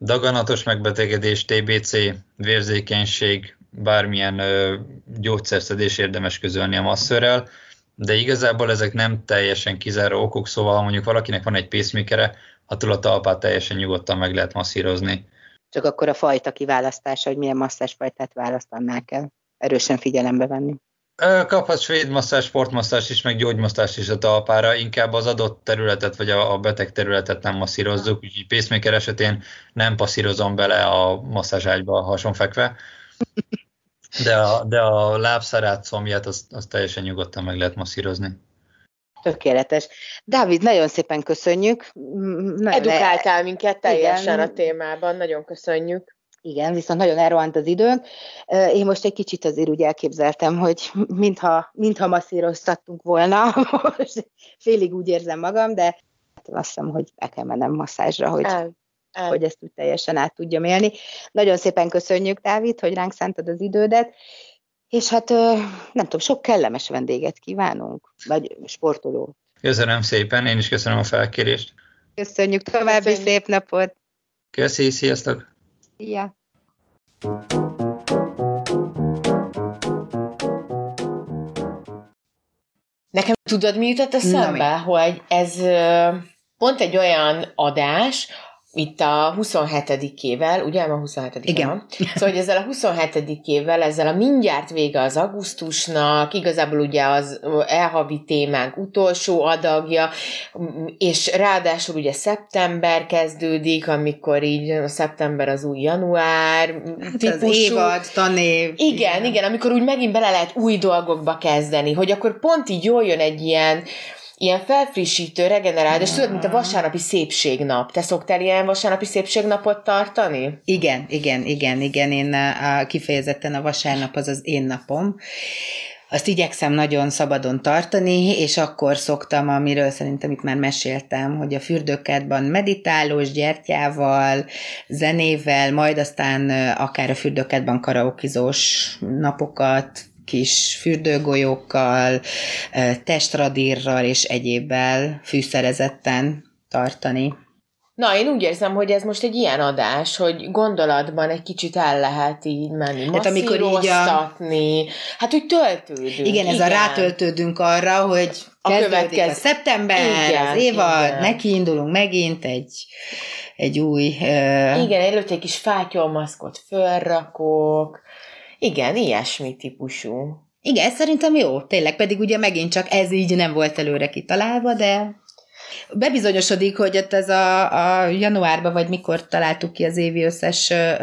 daganatos megbetegedés, TBC, vérzékenység, bármilyen ö, gyógyszerszedés érdemes közölni a masszörrel, de igazából ezek nem teljesen kizáró okok, szóval ha mondjuk valakinek van egy pacemakere, attól a talpát teljesen nyugodtan meg lehet masszírozni. Csak akkor a fajta kiválasztása, hogy milyen masszásfajtát választ, annál kell erősen figyelembe venni. Kaphatsz svéd masszás, sportmasszás is, meg gyógymasszás is a talpára, inkább az adott területet, vagy a, beteg területet nem masszírozzuk, úgyhogy pacemaker esetén nem passzírozom bele a masszázságyba hasonfekve, de a, de a lábszarát, szomját, azt, azt teljesen nyugodtan meg lehet masszírozni. Tökéletes. Dávid, nagyon szépen köszönjük. Edukáltál minket teljesen igen. a témában, nagyon köszönjük. Igen, viszont nagyon elrohant az időnk. Én most egy kicsit azért úgy elképzeltem, hogy mintha, mintha masszíroztattunk volna, most félig úgy érzem magam, de azt hiszem, hogy be kell mennem masszázsra, hogy, el, el. hogy ezt úgy teljesen át tudjam élni. Nagyon szépen köszönjük, Dávid, hogy ránk szántad az idődet, és hát nem tudom, sok kellemes vendéget kívánunk, vagy sportoló. Köszönöm szépen, én is köszönöm a felkérést. Köszönjük, további köszönjük. szép napot! Köszi, sziasztok! Ja. Nekem tudod, mi jutott eszembe? Hogy ez pont egy olyan adás, itt a 27-ével, ugye a 27 Igen. Van? Szóval, hogy ezzel a 27-ével, ezzel a mindjárt vége az augusztusnak, igazából ugye az elhavi témánk utolsó adagja, és ráadásul ugye szeptember kezdődik, amikor így a szeptember az új január hát típusú. Az évad, tanév. Igen, igen, igen, amikor úgy megint bele lehet új dolgokba kezdeni, hogy akkor pont így jól jön egy ilyen ilyen felfrissítő, regenerál, és tudod, mint a vasárnapi szépségnap. Te szoktál ilyen vasárnapi szépségnapot tartani? Igen, igen, igen, igen. Én a, kifejezetten a vasárnap az az én napom azt igyekszem nagyon szabadon tartani, és akkor szoktam, amiről szerintem itt már meséltem, hogy a fürdőkádban meditálós gyertyával, zenével, majd aztán akár a fürdőkádban karaokizós napokat, kis fürdőgolyókkal, testradírral és egyébbel fűszerezetten tartani. Na, én úgy érzem, hogy ez most egy ilyen adás, hogy gondolatban egy kicsit el lehet így menni, hát amikor így a... hát úgy töltődünk. Igen, ez igen. a rátöltődünk arra, hogy a következő a szeptember, igen, az évad, igen. neki indulunk megint egy, egy új... Uh... Igen, előtte egy kis fátyolmaszkot fölrakok, igen, ilyesmi típusú. Igen, szerintem jó, tényleg, pedig ugye megint csak ez így nem volt előre kitalálva, de bebizonyosodik, hogy ott ez a, a januárban, vagy mikor találtuk ki az évi összes ö,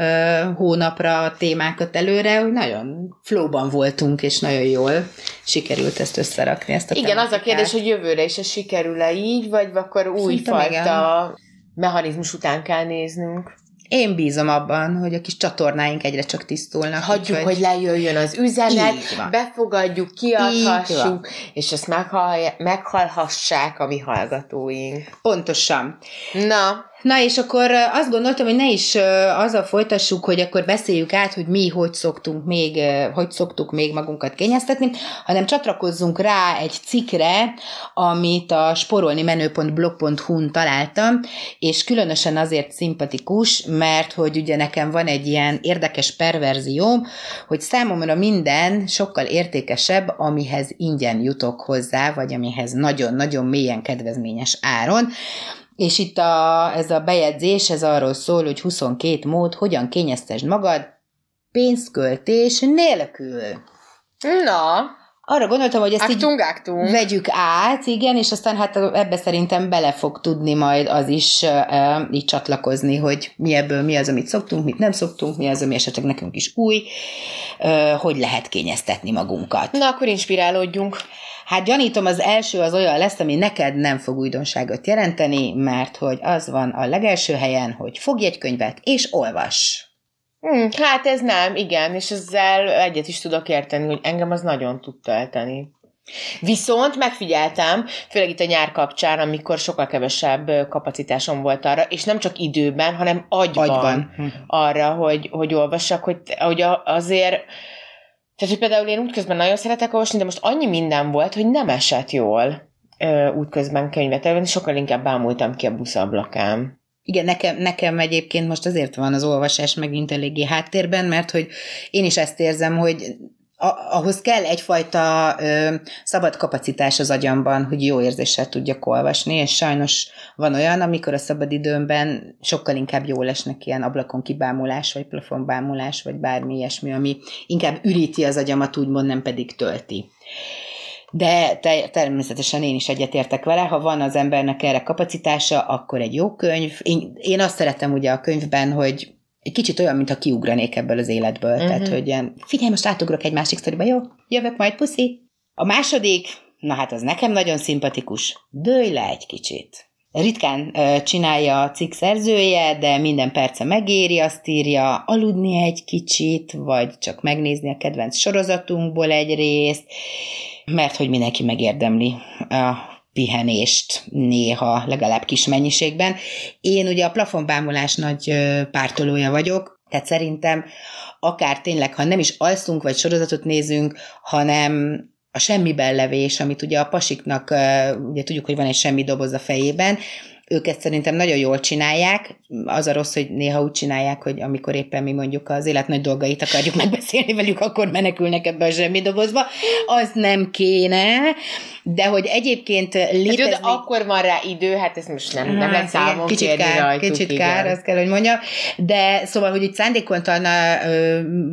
hónapra a témákat előre, hogy nagyon flóban voltunk, és nagyon jól sikerült ezt összerakni. Ezt a Igen, tematikát. az a kérdés, hogy jövőre is ez sikerül-e így, vagy akkor újfajta mechanizmus után kell néznünk. Én bízom abban, hogy a kis csatornáink egyre csak tisztulnak. Hagyjuk, hogy, hogy lejöjjön az üzenet, befogadjuk, kiadhassuk, és ezt meghallhassák a mi hallgatóink. Pontosan. Na, Na, és akkor azt gondoltam, hogy ne is azzal folytassuk, hogy akkor beszéljük át, hogy mi hogy szoktunk még, hogy szoktuk még magunkat kényeztetni, hanem csatlakozzunk rá egy cikkre, amit a sporolni menő.blog.hu-n találtam, és különösen azért szimpatikus, mert hogy ugye nekem van egy ilyen érdekes perverzióm, hogy számomra minden sokkal értékesebb, amihez ingyen jutok hozzá, vagy amihez nagyon-nagyon mélyen kedvezményes áron, és itt a, ez a bejegyzés, ez arról szól, hogy 22 mód, hogyan kényeztesd magad pénzköltés nélkül. Na, arra gondoltam, hogy ezt aktunk, így aktunk. vegyük át, igen, és aztán hát ebbe szerintem bele fog tudni majd az is uh, így csatlakozni, hogy mi ebből mi az, amit szoktunk, mit nem szoktunk, mi az, ami esetleg nekünk is új, uh, hogy lehet kényeztetni magunkat. Na, akkor inspirálódjunk. Hát gyanítom, az első az olyan lesz, ami neked nem fog újdonságot jelenteni, mert hogy az van a legelső helyen, hogy fogj egy könyvet és olvas. Hmm, hát ez nem, igen, és ezzel egyet is tudok érteni, hogy engem az nagyon tud tölteni. Viszont megfigyeltem, főleg itt a nyár kapcsán, amikor sokkal kevesebb kapacitásom volt arra, és nem csak időben, hanem agyban, agyban. Arra, hogy, hogy olvassak, hogy, hogy azért tehát, hogy például én útközben nagyon szeretek olvasni, de most annyi minden volt, hogy nem esett jól útközben könyvet elvenni, sokkal inkább bámultam ki a buszablakám. Igen, nekem, nekem egyébként most azért van az olvasás megint eléggé háttérben, mert hogy én is ezt érzem, hogy ahhoz kell egyfajta ö, szabad kapacitás az agyamban, hogy jó érzéssel tudjak olvasni, és sajnos van olyan, amikor a szabad időmben sokkal inkább jól esnek ilyen ablakon kibámulás, vagy plafonbámulás, vagy bármi ilyesmi, ami inkább üríti az agyamat, úgymond nem pedig tölti. De te, természetesen én is egyetértek vele, ha van az embernek erre kapacitása, akkor egy jó könyv. Én, én azt szeretem ugye a könyvben, hogy egy kicsit olyan, mintha kiugranék ebből az életből. Uh-huh. Tehát, hogy ilyen, figyelj, most átugrok egy másik sztoriba, jó? Jövök majd, puszi. A második, na hát az nekem nagyon szimpatikus. Dőj le egy kicsit. Ritkán ö, csinálja a cikk szerzője, de minden perce megéri, azt írja, aludni egy kicsit, vagy csak megnézni a kedvenc sorozatunkból egy részt, mert hogy mindenki megérdemli a pihenést néha, legalább kis mennyiségben. Én ugye a plafonbámulás nagy pártolója vagyok, tehát szerintem akár tényleg, ha nem is alszunk, vagy sorozatot nézünk, hanem a semmiben levés, amit ugye a pasiknak, ugye tudjuk, hogy van egy semmi doboz a fejében, ők ezt szerintem nagyon jól csinálják. Az a rossz, hogy néha úgy csinálják, hogy amikor éppen mi mondjuk az élet nagy dolgait akarjuk megbeszélni velük, akkor menekülnek ebbe a zsemmi dobozba. Az nem kéne, de hogy egyébként létezik... Hát, akkor van rá idő, hát ez most nem, nem lehet számon kicsit kár, rajtuk, Kicsit igen. kár, azt kell, hogy mondjam. De szóval, hogy itt szándékontalna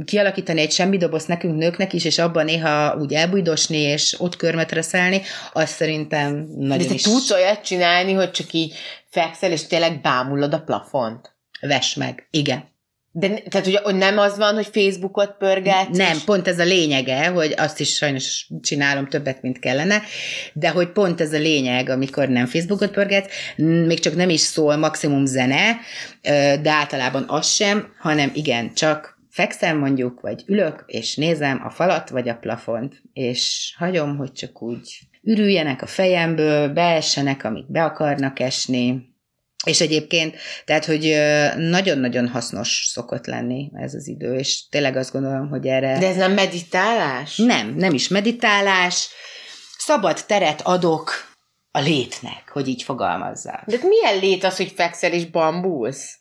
kialakítani egy semmi doboz nekünk nőknek is, és abban néha úgy elbújdosni, és ott körmet reszelni, azt szerintem nagyon de is... tudsz olyat csinálni, hogy csak így fekszel, és tényleg bámulod a plafont. Ves meg, igen. De tehát hogy nem az van, hogy Facebookot pörgetsz? Nem, és... pont ez a lényege, hogy azt is sajnos csinálom többet, mint kellene, de hogy pont ez a lényeg, amikor nem Facebookot pörget, még csak nem is szól maximum zene, de általában az sem, hanem igen, csak fekszem mondjuk, vagy ülök, és nézem a falat, vagy a plafont, és hagyom, hogy csak úgy ürüljenek a fejemből, beessenek, amik be akarnak esni, és egyébként, tehát, hogy nagyon-nagyon hasznos szokott lenni ez az idő, és tényleg azt gondolom, hogy erre... De ez nem meditálás? Nem, nem is meditálás. Szabad teret adok a létnek, hogy így fogalmazzak. De milyen lét az, hogy fekszel és bambulsz?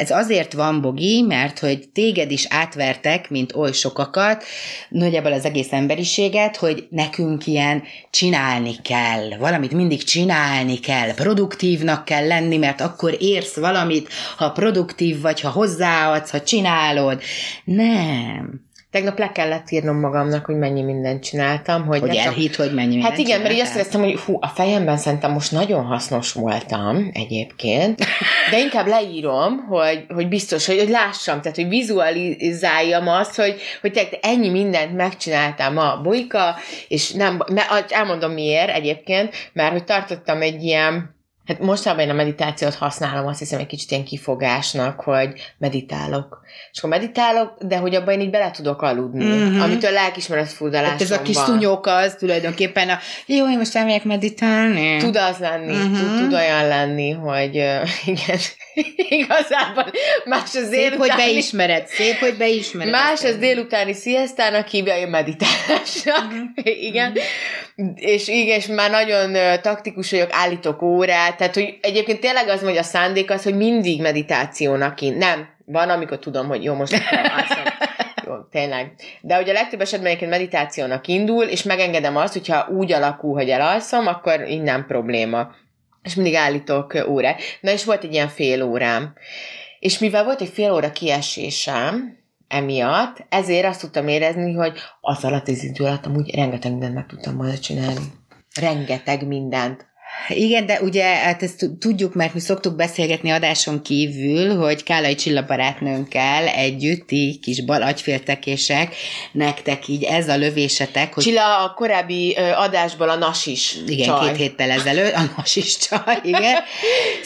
Ez azért van, Bogi, mert hogy téged is átvertek, mint oly sokakat, nagyjából az egész emberiséget, hogy nekünk ilyen csinálni kell, valamit mindig csinálni kell, produktívnak kell lenni, mert akkor érsz valamit, ha produktív vagy, ha hozzáadsz, ha csinálod. Nem. Tegnap le kellett írnom magamnak, hogy mennyi mindent csináltam. Hogy, hogy elhit, hogy mennyi mindent Hát igen, csináltál? mert így azt éreztem, hogy hú, a fejemben szerintem most nagyon hasznos voltam egyébként, de inkább leírom, hogy, hogy biztos, hogy, hogy lássam, tehát hogy vizualizáljam azt, hogy, hogy te ennyi mindent megcsináltam a bolyka, és nem, mert elmondom miért egyébként, mert hogy tartottam egy ilyen Hát mostában én a meditációt használom, azt hiszem egy kicsit ilyen kifogásnak, hogy meditálok. És akkor meditálok, de hogy abban én így bele tudok aludni, mm-hmm. amitől lelkismeret furdalásom Ez a kis szúnyók az tulajdonképpen a jó, én most elmegyek meditálni. Tud az lenni, mm-hmm. tud, tud olyan lenni, hogy uh, igen, igazából más az Szép, hogy beismered, szép, hogy beismered. Más az délutáni sziasztának hívja a meditálásnak. Mm-hmm. igen. És igen, és már nagyon uh, taktikus vagyok, állítok órát, tehát hogy egyébként tényleg az, hogy a szándék az, hogy mindig meditációnak ki. Nem, van, amikor tudom, hogy jó, most alszom. Jó, tényleg. De hogy a legtöbb esetben egyébként meditációnak indul, és megengedem azt, hogyha úgy alakul, hogy elalszom, akkor innen probléma. És mindig állítok órát. Na és volt egy ilyen fél órám. És mivel volt egy fél óra kiesésem, emiatt, ezért azt tudtam érezni, hogy az alatt az idő alatt amúgy rengeteg mindent meg tudtam volna csinálni. Rengeteg mindent. Igen, de ugye hát ezt tudjuk, mert mi szoktuk beszélgetni adáson kívül, hogy Kálai Csilla barátnőnkkel együtt, így kis bal agyféltekések, nektek így ez a lövésetek, hogy... Csilla a korábbi adásból a nas is Igen, csaj. két héttel ezelőtt, a nas is csaj, igen.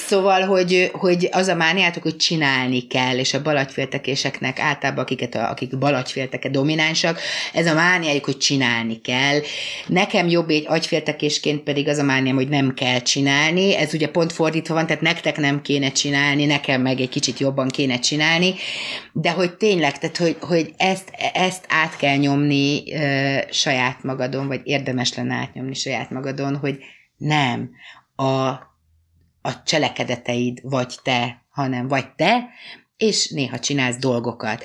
szóval, hogy, hogy az a mániátok, hogy csinálni kell, és a balagyféltekéseknek általában, akiket, akik balagyfélteke dominánsak, ez a mániájuk, hogy csinálni kell. Nekem jobb egy agyféltekésként pedig az a mániám, hogy nem kell csinálni, ez ugye pont fordítva van, tehát nektek nem kéne csinálni, nekem meg egy kicsit jobban kéne csinálni, de hogy tényleg, tehát hogy, hogy ezt, ezt át kell nyomni ö, saját magadon, vagy érdemes lenne átnyomni saját magadon, hogy nem a, a cselekedeteid vagy te, hanem vagy te, és néha csinálsz dolgokat.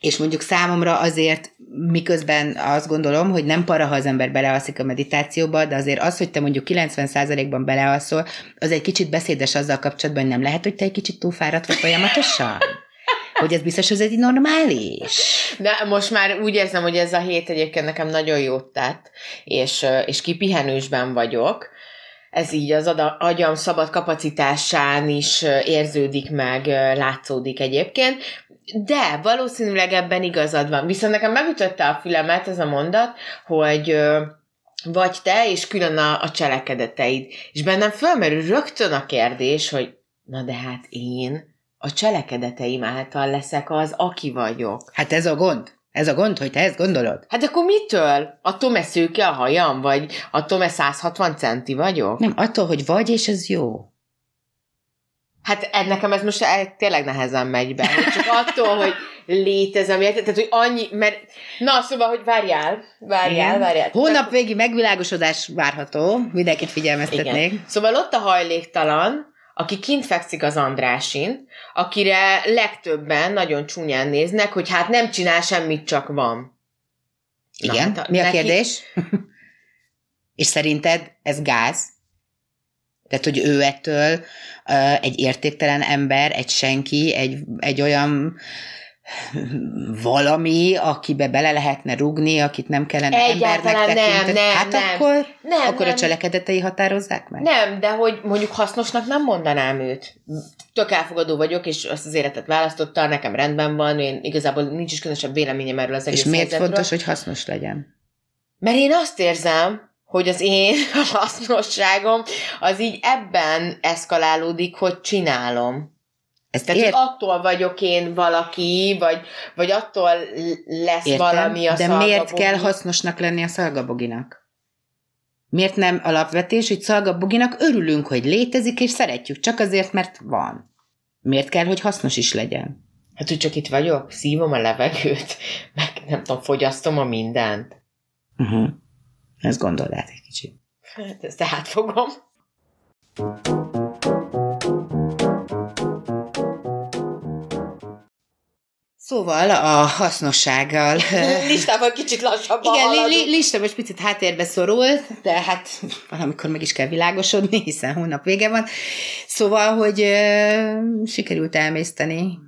És mondjuk számomra azért, miközben azt gondolom, hogy nem para, ha az ember belealszik a meditációba, de azért az, hogy te mondjuk 90%-ban belealszol, az egy kicsit beszédes azzal kapcsolatban, hogy nem lehet, hogy te egy kicsit túlfáradt vagy folyamatosan. Hogy ez biztos, hogy ez egy normális. De most már úgy érzem, hogy ez a hét egyébként nekem nagyon jót tett, és, és kipihenősben vagyok. Ez így az agyam szabad kapacitásán is érződik meg, látszódik egyébként. De valószínűleg ebben igazad van. Viszont nekem megütötte a fülemet ez a mondat, hogy vagy te, és külön a, a cselekedeteid. És bennem fölmerül rögtön a kérdés, hogy na de hát én a cselekedeteim által leszek az, aki vagyok. Hát ez a gond. Ez a gond, hogy te ezt gondolod? Hát akkor mitől? Attól szőke a hajam? Vagy attól 160 centi vagyok? Nem, attól, hogy vagy, és ez jó. Hát nekem ez most tényleg nehezen megy be. Hogy csak attól, hogy létezem, érted? Tehát, hogy annyi, mert... Na, szóval, hogy várjál, várjál, Igen. várjál. Hónap végi megvilágosodás várható, mindenkit figyelmeztetnék. Igen. Szóval ott a hajléktalan, aki kint fekszik az Andrásin, akire legtöbben nagyon csúnyán néznek, hogy hát nem csinál semmit, csak van. Igen, Na, hát, mi a neki... kérdés? És szerinted ez gáz? Tehát, hogy ő ettől uh, egy értéktelen ember, egy senki, egy, egy olyan valami, akibe bele lehetne rugni, akit nem kellene Egyáltalán embernek tekinteni. Nem, nem, hát nem. akkor, nem, akkor nem. a cselekedetei határozzák meg? Nem, de hogy mondjuk hasznosnak nem mondanám őt. Tök elfogadó vagyok, és azt az életet választotta, nekem rendben van, én igazából nincs is különösebb véleményem erről az egész És miért helyzetről. fontos, hogy hasznos legyen? Mert én azt érzem, hogy az én hasznosságom az így ebben eszkalálódik, hogy csinálom. Ez Tehát, ért... hogy attól vagyok én valaki, vagy, vagy attól lesz Értem, valami a De miért kell hasznosnak lenni a szalgaboginak? Miért nem alapvetés, hogy szalgaboginak örülünk, hogy létezik, és szeretjük, csak azért, mert van. Miért kell, hogy hasznos is legyen? Hát, hogy csak itt vagyok, szívom a levegőt, meg nem tudom, fogyasztom a mindent. Uh-huh. Ezt gondold át egy kicsit. Hát, ezt fogom. Szóval a hasznossággal... Listával kicsit lassabban Igen, li, li, lista most picit háttérbe szorult, de hát valamikor meg is kell világosodni, hiszen hónap vége van. Szóval, hogy ö, sikerült elmészteni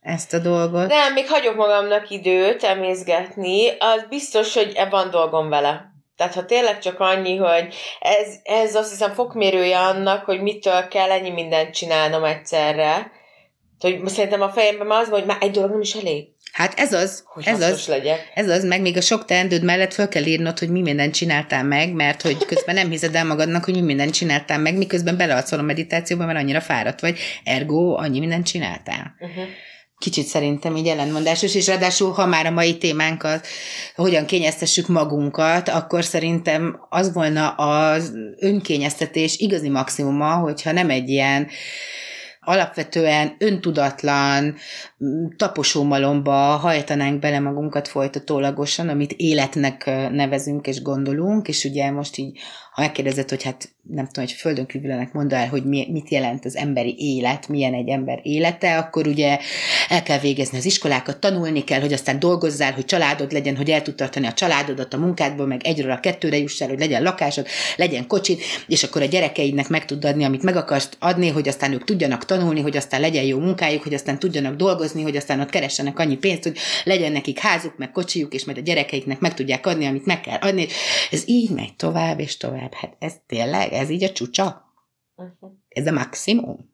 ezt a dolgot. Nem, még hagyok magamnak időt emészgetni, az biztos, hogy van dolgom vele. Tehát ha tényleg csak annyi, hogy ez, ez azt hiszem fokmérője annak, hogy mitől kell ennyi mindent csinálnom egyszerre, hogy szerintem a fejemben már az van, hogy már egy dolog nem is elég. Hát ez az, hogy ez az, legyek. ez az, meg még a sok teendőd mellett föl kell írnod, hogy mi mindent csináltál meg, mert hogy közben nem hiszed el magadnak, hogy mi mindent csináltál meg, miközben beleadszol a meditációba, mert annyira fáradt vagy, ergo annyi mindent csináltál. Uh-huh kicsit szerintem így ellenmondásos, és ráadásul, ha már a mai témánkat, hogyan kényeztessük magunkat, akkor szerintem az volna az önkényeztetés igazi maximuma, hogyha nem egy ilyen alapvetően öntudatlan, taposómalomba hajtanánk bele magunkat folytatólagosan, amit életnek nevezünk és gondolunk, és ugye most így, ha megkérdezed, hogy hát nem tudom, hogy földön kívülenek mondd el, hogy mi, mit jelent az emberi élet, milyen egy ember élete, akkor ugye el kell végezni az iskolákat, tanulni kell, hogy aztán dolgozzál, hogy családod legyen, hogy el tud tartani a családodat a munkádból, meg egyről a kettőre jussál, hogy legyen lakásod, legyen kocsid, és akkor a gyerekeidnek meg tud adni, amit meg akarsz adni, hogy aztán ők tudjanak tanulni, hogy aztán legyen jó munkájuk, hogy aztán tudjanak dolgozni, hogy aztán ott keressenek annyi pénzt, hogy legyen nekik házuk, meg kocsijuk, és majd a gyerekeiknek meg tudják adni, amit meg kell adni. Ez így megy tovább és tovább. Hát ez tényleg, ez így a csúcsa? Uh-huh. Ez a maximum?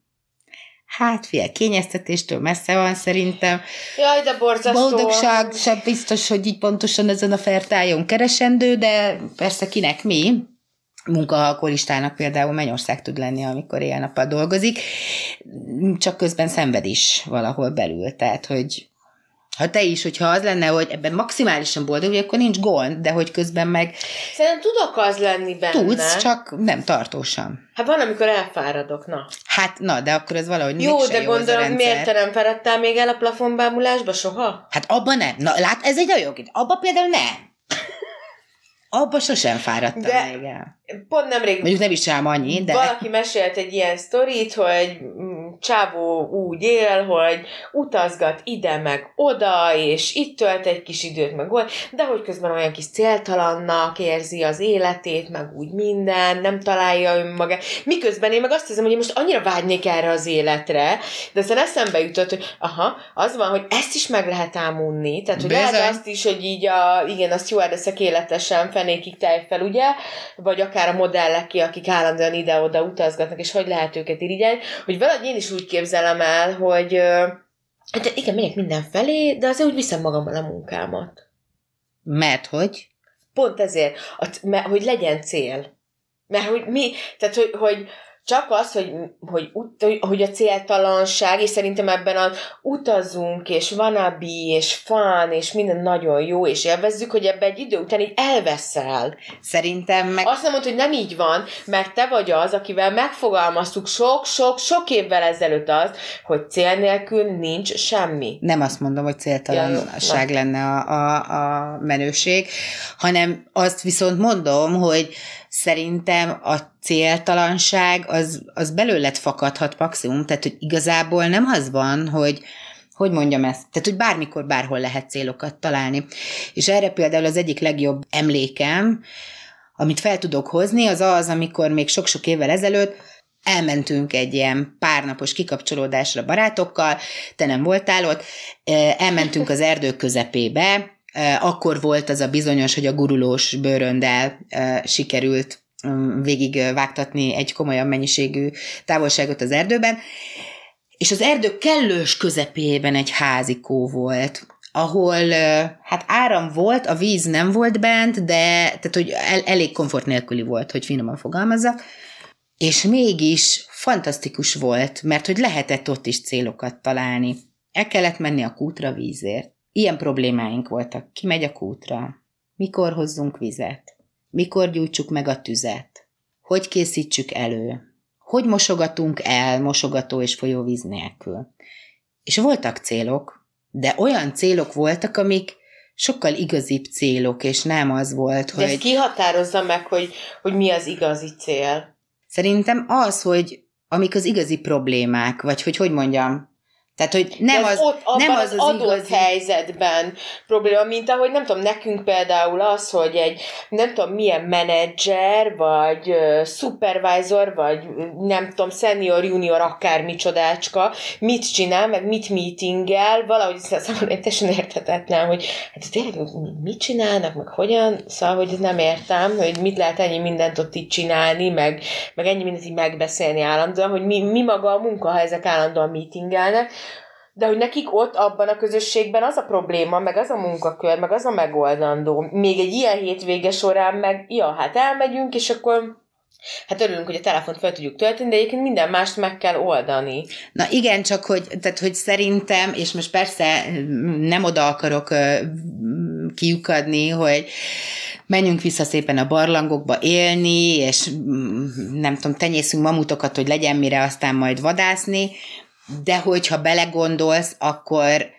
Hát, fél kényeztetéstől messze van szerintem. Jaj, de borzasztó. Boldogság sem biztos, hogy így pontosan ezen a fertájon keresendő, de persze kinek mi munkahalkolistának például Mennyország tud lenni, amikor éjjel-nappal dolgozik, csak közben szenved is valahol belül. Tehát, hogy ha te is, hogyha az lenne, hogy ebben maximálisan boldog vagy, akkor nincs gond, de hogy közben meg... Szerintem tudok az lenni benne. Tudsz, csak nem tartósan. Hát van, amikor elfáradok, na. Hát na, de akkor ez valahogy Jó, de jó gondolom, miért te nem fáradtál még el a plafonbámulásba soha? Hát abban nem. Na, lát, ez egy nagyon jó. Abban például nem. Abba sosem fáradtam de még el. Pont nemrég... Mondjuk nem is sem annyi, de... Valaki mesélt egy ilyen sztorit, hogy csávó úgy él, hogy utazgat ide meg oda, és itt tölt egy kis időt meg volt, de hogy közben olyan kis céltalannak érzi az életét, meg úgy minden, nem találja önmagát. Miközben én meg azt hiszem, hogy én most annyira vágynék erre az életre, de aztán eszembe jutott, hogy aha, az van, hogy ezt is meg lehet ámunni, tehát hogy Bizony. lehet azt is, hogy így a, igen, a stewardessek életesen fenékig fel, ugye, vagy akár a modellek ki, akik állandóan ide-oda utazgatnak, és hogy lehet őket irigyelni, hogy valahogy én is úgy képzelem el, hogy hát igen, megyek mindenfelé, de azért úgy viszem magammal a munkámat. Mert hogy? Pont ezért, a, hogy legyen cél. Mert hogy mi, tehát hogy, hogy csak az, hogy, hogy, ut- hogy, a céltalanság, és szerintem ebben a utazunk, és vanabi, és fun, és minden nagyon jó, és élvezzük, hogy ebben egy idő után így elveszel. Szerintem meg... Azt nem mondod, hogy nem így van, mert te vagy az, akivel megfogalmaztuk sok-sok-sok évvel ezelőtt azt, hogy cél nélkül nincs semmi. Nem azt mondom, hogy céltalanság Ja, lenne a, a, a menőség, hanem azt viszont mondom, hogy szerintem a céltalanság az, az belőled fakadhat maximum, tehát hogy igazából nem az van, hogy hogy mondjam ezt? Tehát, hogy bármikor, bárhol lehet célokat találni. És erre például az egyik legjobb emlékem, amit fel tudok hozni, az az, amikor még sok-sok évvel ezelőtt elmentünk egy ilyen párnapos kikapcsolódásra barátokkal, te nem voltál ott, elmentünk az erdő közepébe, akkor volt az a bizonyos, hogy a gurulós bőröndel sikerült végig vágtatni egy komolyabb mennyiségű távolságot az erdőben, és az erdő kellős közepében egy házikó volt, ahol hát áram volt, a víz nem volt bent, de tehát, hogy el, elég komfort nélküli volt, hogy finoman fogalmazzak, és mégis fantasztikus volt, mert hogy lehetett ott is célokat találni. El kellett menni a kútra vízért. Ilyen problémáink voltak. Ki megy a kútra? Mikor hozzunk vizet? Mikor gyújtsuk meg a tüzet? Hogy készítsük elő? Hogy mosogatunk el mosogató és folyóvíz nélkül? És voltak célok, de olyan célok voltak, amik sokkal igazibb célok, és nem az volt, De hogy... ezt kihatározza meg, hogy, hogy mi az igazi cél. Szerintem az, hogy amik az igazi problémák, vagy hogy hogy mondjam, tehát, hogy nem az, ott, abban nem az, az, az adott igazi... helyzetben probléma, mint ahogy nem tudom, nekünk például az, hogy egy nem tudom milyen menedzser, vagy uh, supervisor, vagy nem tudom, senior, junior, akármi csodácska, mit csinál, meg mit meetingel, valahogy számomra teljesen érthetetlen, hogy hát tényleg mit csinálnak, meg hogyan, szóval, hogy nem értem, hogy mit lehet ennyi mindent ott itt csinálni, meg, meg ennyi mindent így megbeszélni állandóan, hogy mi, mi maga a munka, ha ezek állandóan meetingelnek, de hogy nekik ott abban a közösségben az a probléma, meg az a munkakör, meg az a megoldandó. Még egy ilyen hétvége során meg, ja, hát elmegyünk, és akkor Hát örülünk, hogy a telefont fel tudjuk tölteni, de egyébként minden mást meg kell oldani. Na igen, csak hogy, tehát, hogy szerintem, és most persze nem oda akarok kiukadni, hogy menjünk vissza szépen a barlangokba élni, és nem tudom, tenyészünk mamutokat, hogy legyen mire aztán majd vadászni, de hogyha belegondolsz, akkor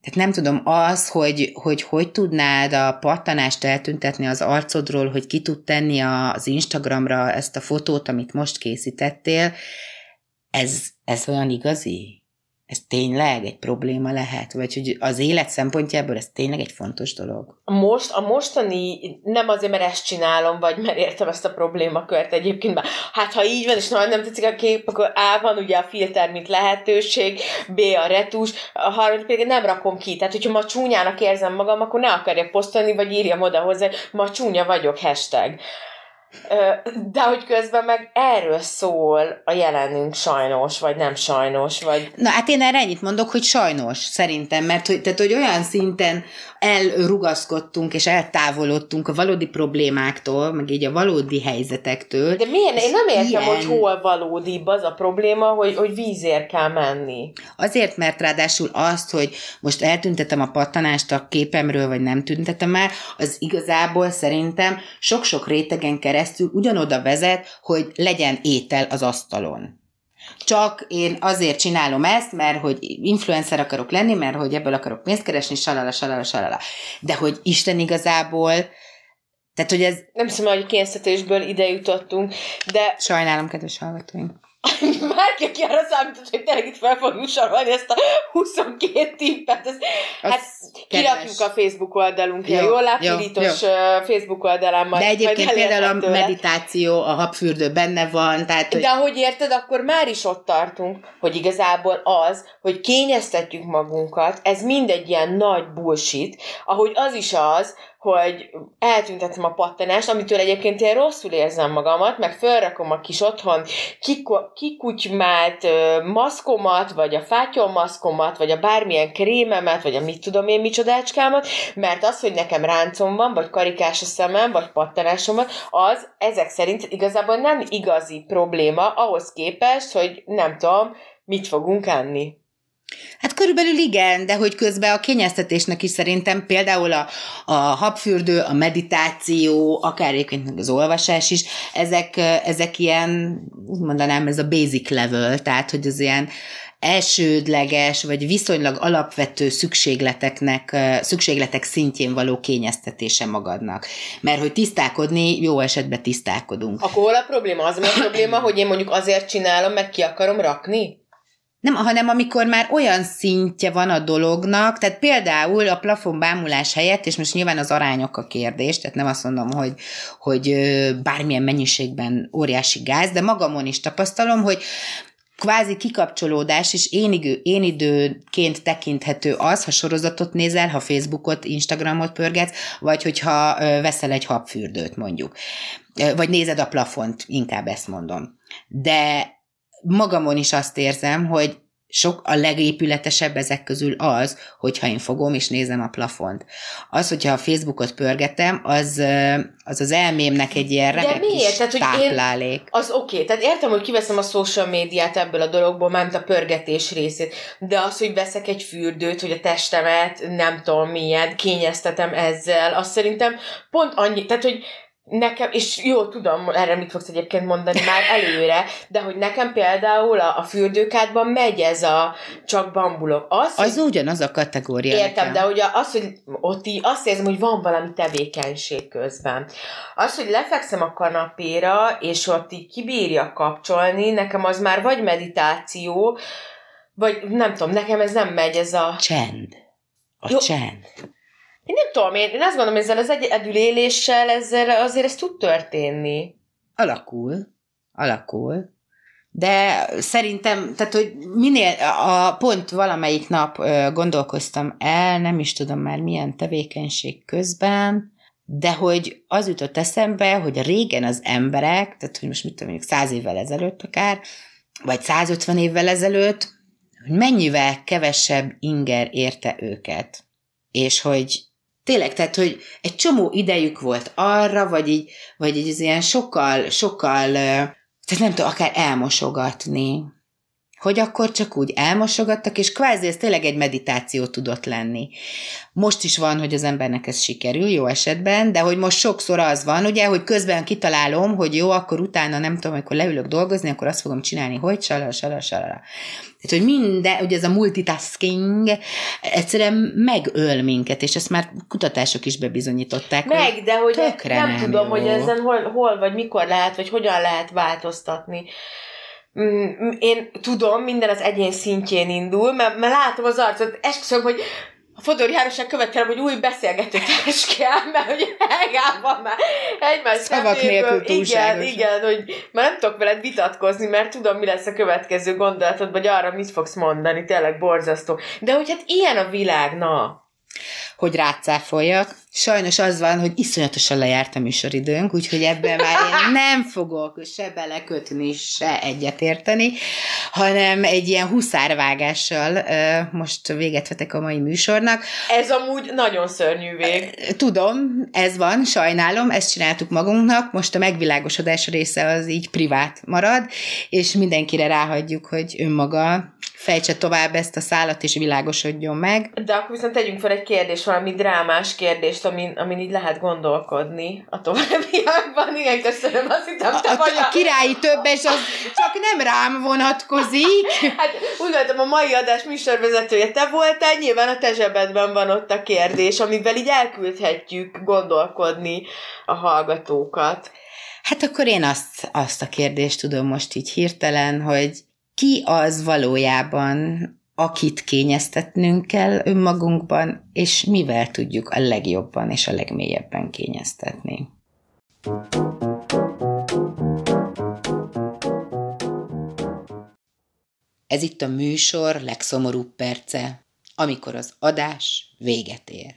tehát nem tudom, az, hogy, hogy hogy tudnád a pattanást eltüntetni az arcodról, hogy ki tud tenni az Instagramra ezt a fotót, amit most készítettél, ez, ez olyan igazi? Ez tényleg egy probléma lehet? Vagy hogy az élet szempontjából ez tényleg egy fontos dolog? Most, a mostani, nem azért, mert ezt csinálom, vagy mert értem ezt a problémakört egyébként, már, hát ha így van, és nagyon nem tetszik a kép, akkor A van ugye a filter, mint lehetőség, B a retus, a harmadik pedig nem rakom ki. Tehát, hogyha ma csúnyának érzem magam, akkor ne akarjak posztolni, vagy írjam oda hozzá, ma csúnya vagyok, hashtag. De hogy közben meg erről szól a jelenünk sajnos, vagy nem sajnos, vagy... Na hát én erre ennyit mondok, hogy sajnos, szerintem, mert hogy, tehát, hogy olyan szinten elrugaszkodtunk és eltávolodtunk a valódi problémáktól, meg így a valódi helyzetektől. De milyen? Én nem értem, ilyen... hogy hol valódibb az a probléma, hogy, hogy vízért kell menni. Azért, mert ráadásul azt, hogy most eltüntetem a pattanást a képemről, vagy nem tüntetem el, az igazából szerintem sok-sok rétegen keresztül ugyanoda vezet, hogy legyen étel az asztalon csak én azért csinálom ezt, mert hogy influencer akarok lenni, mert hogy ebből akarok pénzt keresni, salala, salala, salala. De hogy Isten igazából, tehát hogy ez... Nem hiszem, hogy kényszerítésből ide jutottunk, de... Sajnálom, kedves hallgatóink. Bárki, aki arra számított, hogy tényleg itt fel fogjuk sorolni ezt a 22 tippet, ez, hát kirakjuk a Facebook oldalunkra, jó, jó láppirítos Facebook oldalán majd De egyébként majd például a meditáció, a habfürdő benne van, tehát... Hogy... De ahogy érted, akkor már is ott tartunk, hogy igazából az, hogy kényeztetjük magunkat, ez mindegy ilyen nagy bullshit, ahogy az is az, hogy eltüntetem a pattanást, amitől egyébként én rosszul érzem magamat, meg felrakom a kis otthon kikutymált maszkomat, vagy a fátyolmaszkomat, vagy a bármilyen krémemet, vagy a mit tudom én micsodácskámat, mert az, hogy nekem ráncom van, vagy karikás a szemem, vagy pattanásom van, az ezek szerint igazából nem igazi probléma ahhoz képest, hogy nem tudom, mit fogunk enni. Hát körülbelül igen, de hogy közben a kényeztetésnek is szerintem például a, a habfürdő, a meditáció, akár egyébként az olvasás is, ezek, ezek ilyen, úgy mondanám, ez a basic level, tehát hogy az ilyen elsődleges, vagy viszonylag alapvető szükségleteknek, szükségletek szintjén való kényeztetése magadnak. Mert hogy tisztálkodni, jó esetben tisztálkodunk. Akkor hol a probléma? Az a probléma, hogy én mondjuk azért csinálom, meg ki akarom rakni? Nem, hanem amikor már olyan szintje van a dolognak, tehát például a plafon bámulás helyett, és most nyilván az arányok a kérdés, tehát nem azt mondom, hogy, hogy bármilyen mennyiségben óriási gáz, de magamon is tapasztalom, hogy kvázi kikapcsolódás, és én, idő, én időként tekinthető az, ha sorozatot nézel, ha Facebookot, Instagramot pörgetsz, vagy hogyha veszel egy habfürdőt mondjuk. Vagy nézed a plafont, inkább ezt mondom. De magamon is azt érzem, hogy sok a legépületesebb ezek közül az, hogyha én fogom és nézem a plafont. Az, hogyha a Facebookot pörgetem, az az, az elmémnek egy ilyen remek miért? Tehát, hogy táplálék. Én, az oké, okay. tehát értem, hogy kiveszem a social médiát ebből a dologból, mármint a pörgetés részét, de az, hogy veszek egy fürdőt, hogy a testemet nem tudom milyen, kényeztetem ezzel, azt szerintem pont annyi, tehát hogy nekem, és jó, tudom, erre mit fogsz egyébként mondani már előre, de hogy nekem például a, a fürdőkádban megy ez a csak bambulok. Az, az hogy, ugyanaz a kategória. Értem, nekem. de hogy az, hogy ott így azt érzem, hogy van valami tevékenység közben. Az, hogy lefekszem a kanapéra, és ott így kibírja kapcsolni, nekem az már vagy meditáció, vagy nem tudom, nekem ez nem megy, ez a... Csend. A jó, csend. Én nem tudom, én, azt gondolom, ezzel az egyedüléléssel ezzel azért ez tud történni. Alakul. Alakul. De szerintem, tehát, hogy minél, a pont valamelyik nap gondolkoztam el, nem is tudom már milyen tevékenység közben, de hogy az jutott eszembe, hogy régen az emberek, tehát hogy most mit tudom, mondjuk száz évvel ezelőtt akár, vagy 150 évvel ezelőtt, hogy mennyivel kevesebb inger érte őket. És hogy Tényleg, tehát, hogy egy csomó idejük volt arra, vagy így, vagy így az ilyen sokkal, sokkal, tehát nem tudom, akár elmosogatni, hogy akkor csak úgy elmosogattak, és kvázi ez tényleg egy meditáció tudott lenni. Most is van, hogy az embernek ez sikerül, jó esetben, de hogy most sokszor az van, ugye, hogy közben kitalálom, hogy jó, akkor utána nem tudom, amikor leülök dolgozni, akkor azt fogom csinálni, hogy salala, salala, salala. Tehát, hogy minden, ugye ez a multitasking egyszerűen megöl minket, és ezt már kutatások is bebizonyították. Meg, hogy de hogy nem, nem tudom, jó. hogy ezen hol, hol, vagy mikor lehet, vagy hogyan lehet változtatni. Mm, én tudom, minden az egyén szintjén indul, mert, mert látom az arcot, esküszöm, hogy a Fodor Jánosnak követelem, hogy új beszélgetőtárs kell, mert hogy elgában már egymás Szavak nélkül Igen, igen, hogy már nem tudok veled vitatkozni, mert tudom, mi lesz a következő gondolatod, vagy arra mit fogsz mondani, tényleg borzasztó. De hogy hát ilyen a világ, na hogy rácáfoljak. Sajnos az van, hogy iszonyatosan lejárt a műsoridőnk, úgyhogy ebben már én nem fogok se belekötni, se egyetérteni, hanem egy ilyen huszárvágással most véget vetek a mai műsornak. Ez amúgy nagyon szörnyű vég. Tudom, ez van, sajnálom, ezt csináltuk magunknak, most a megvilágosodás része az így privát marad, és mindenkire ráhagyjuk, hogy önmaga fejtse tovább ezt a szállat, és világosodjon meg. De akkor viszont tegyünk fel egy kérdést, valami drámás kérdést, amin, amin így lehet gondolkodni a továbbiakban. Igen, köszönöm, azt hittem, te a, vagy a... a királyi többes az csak nem rám vonatkozik. Hát úgy gondoltam, a mai adás műsorvezetője te voltál, nyilván a te zsebedben van ott a kérdés, amivel így elküldhetjük gondolkodni a hallgatókat. Hát akkor én azt, azt a kérdést tudom most így hirtelen, hogy ki az valójában, akit kényeztetnünk kell önmagunkban, és mivel tudjuk a legjobban és a legmélyebben kényeztetni. Ez itt a műsor legszomorúbb perce, amikor az adás véget ér.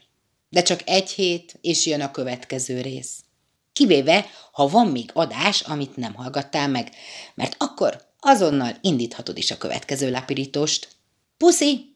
De csak egy hét, és jön a következő rész. Kivéve, ha van még adás, amit nem hallgattál meg, mert akkor azonnal indíthatod is a következő lapirítóst. Puszi!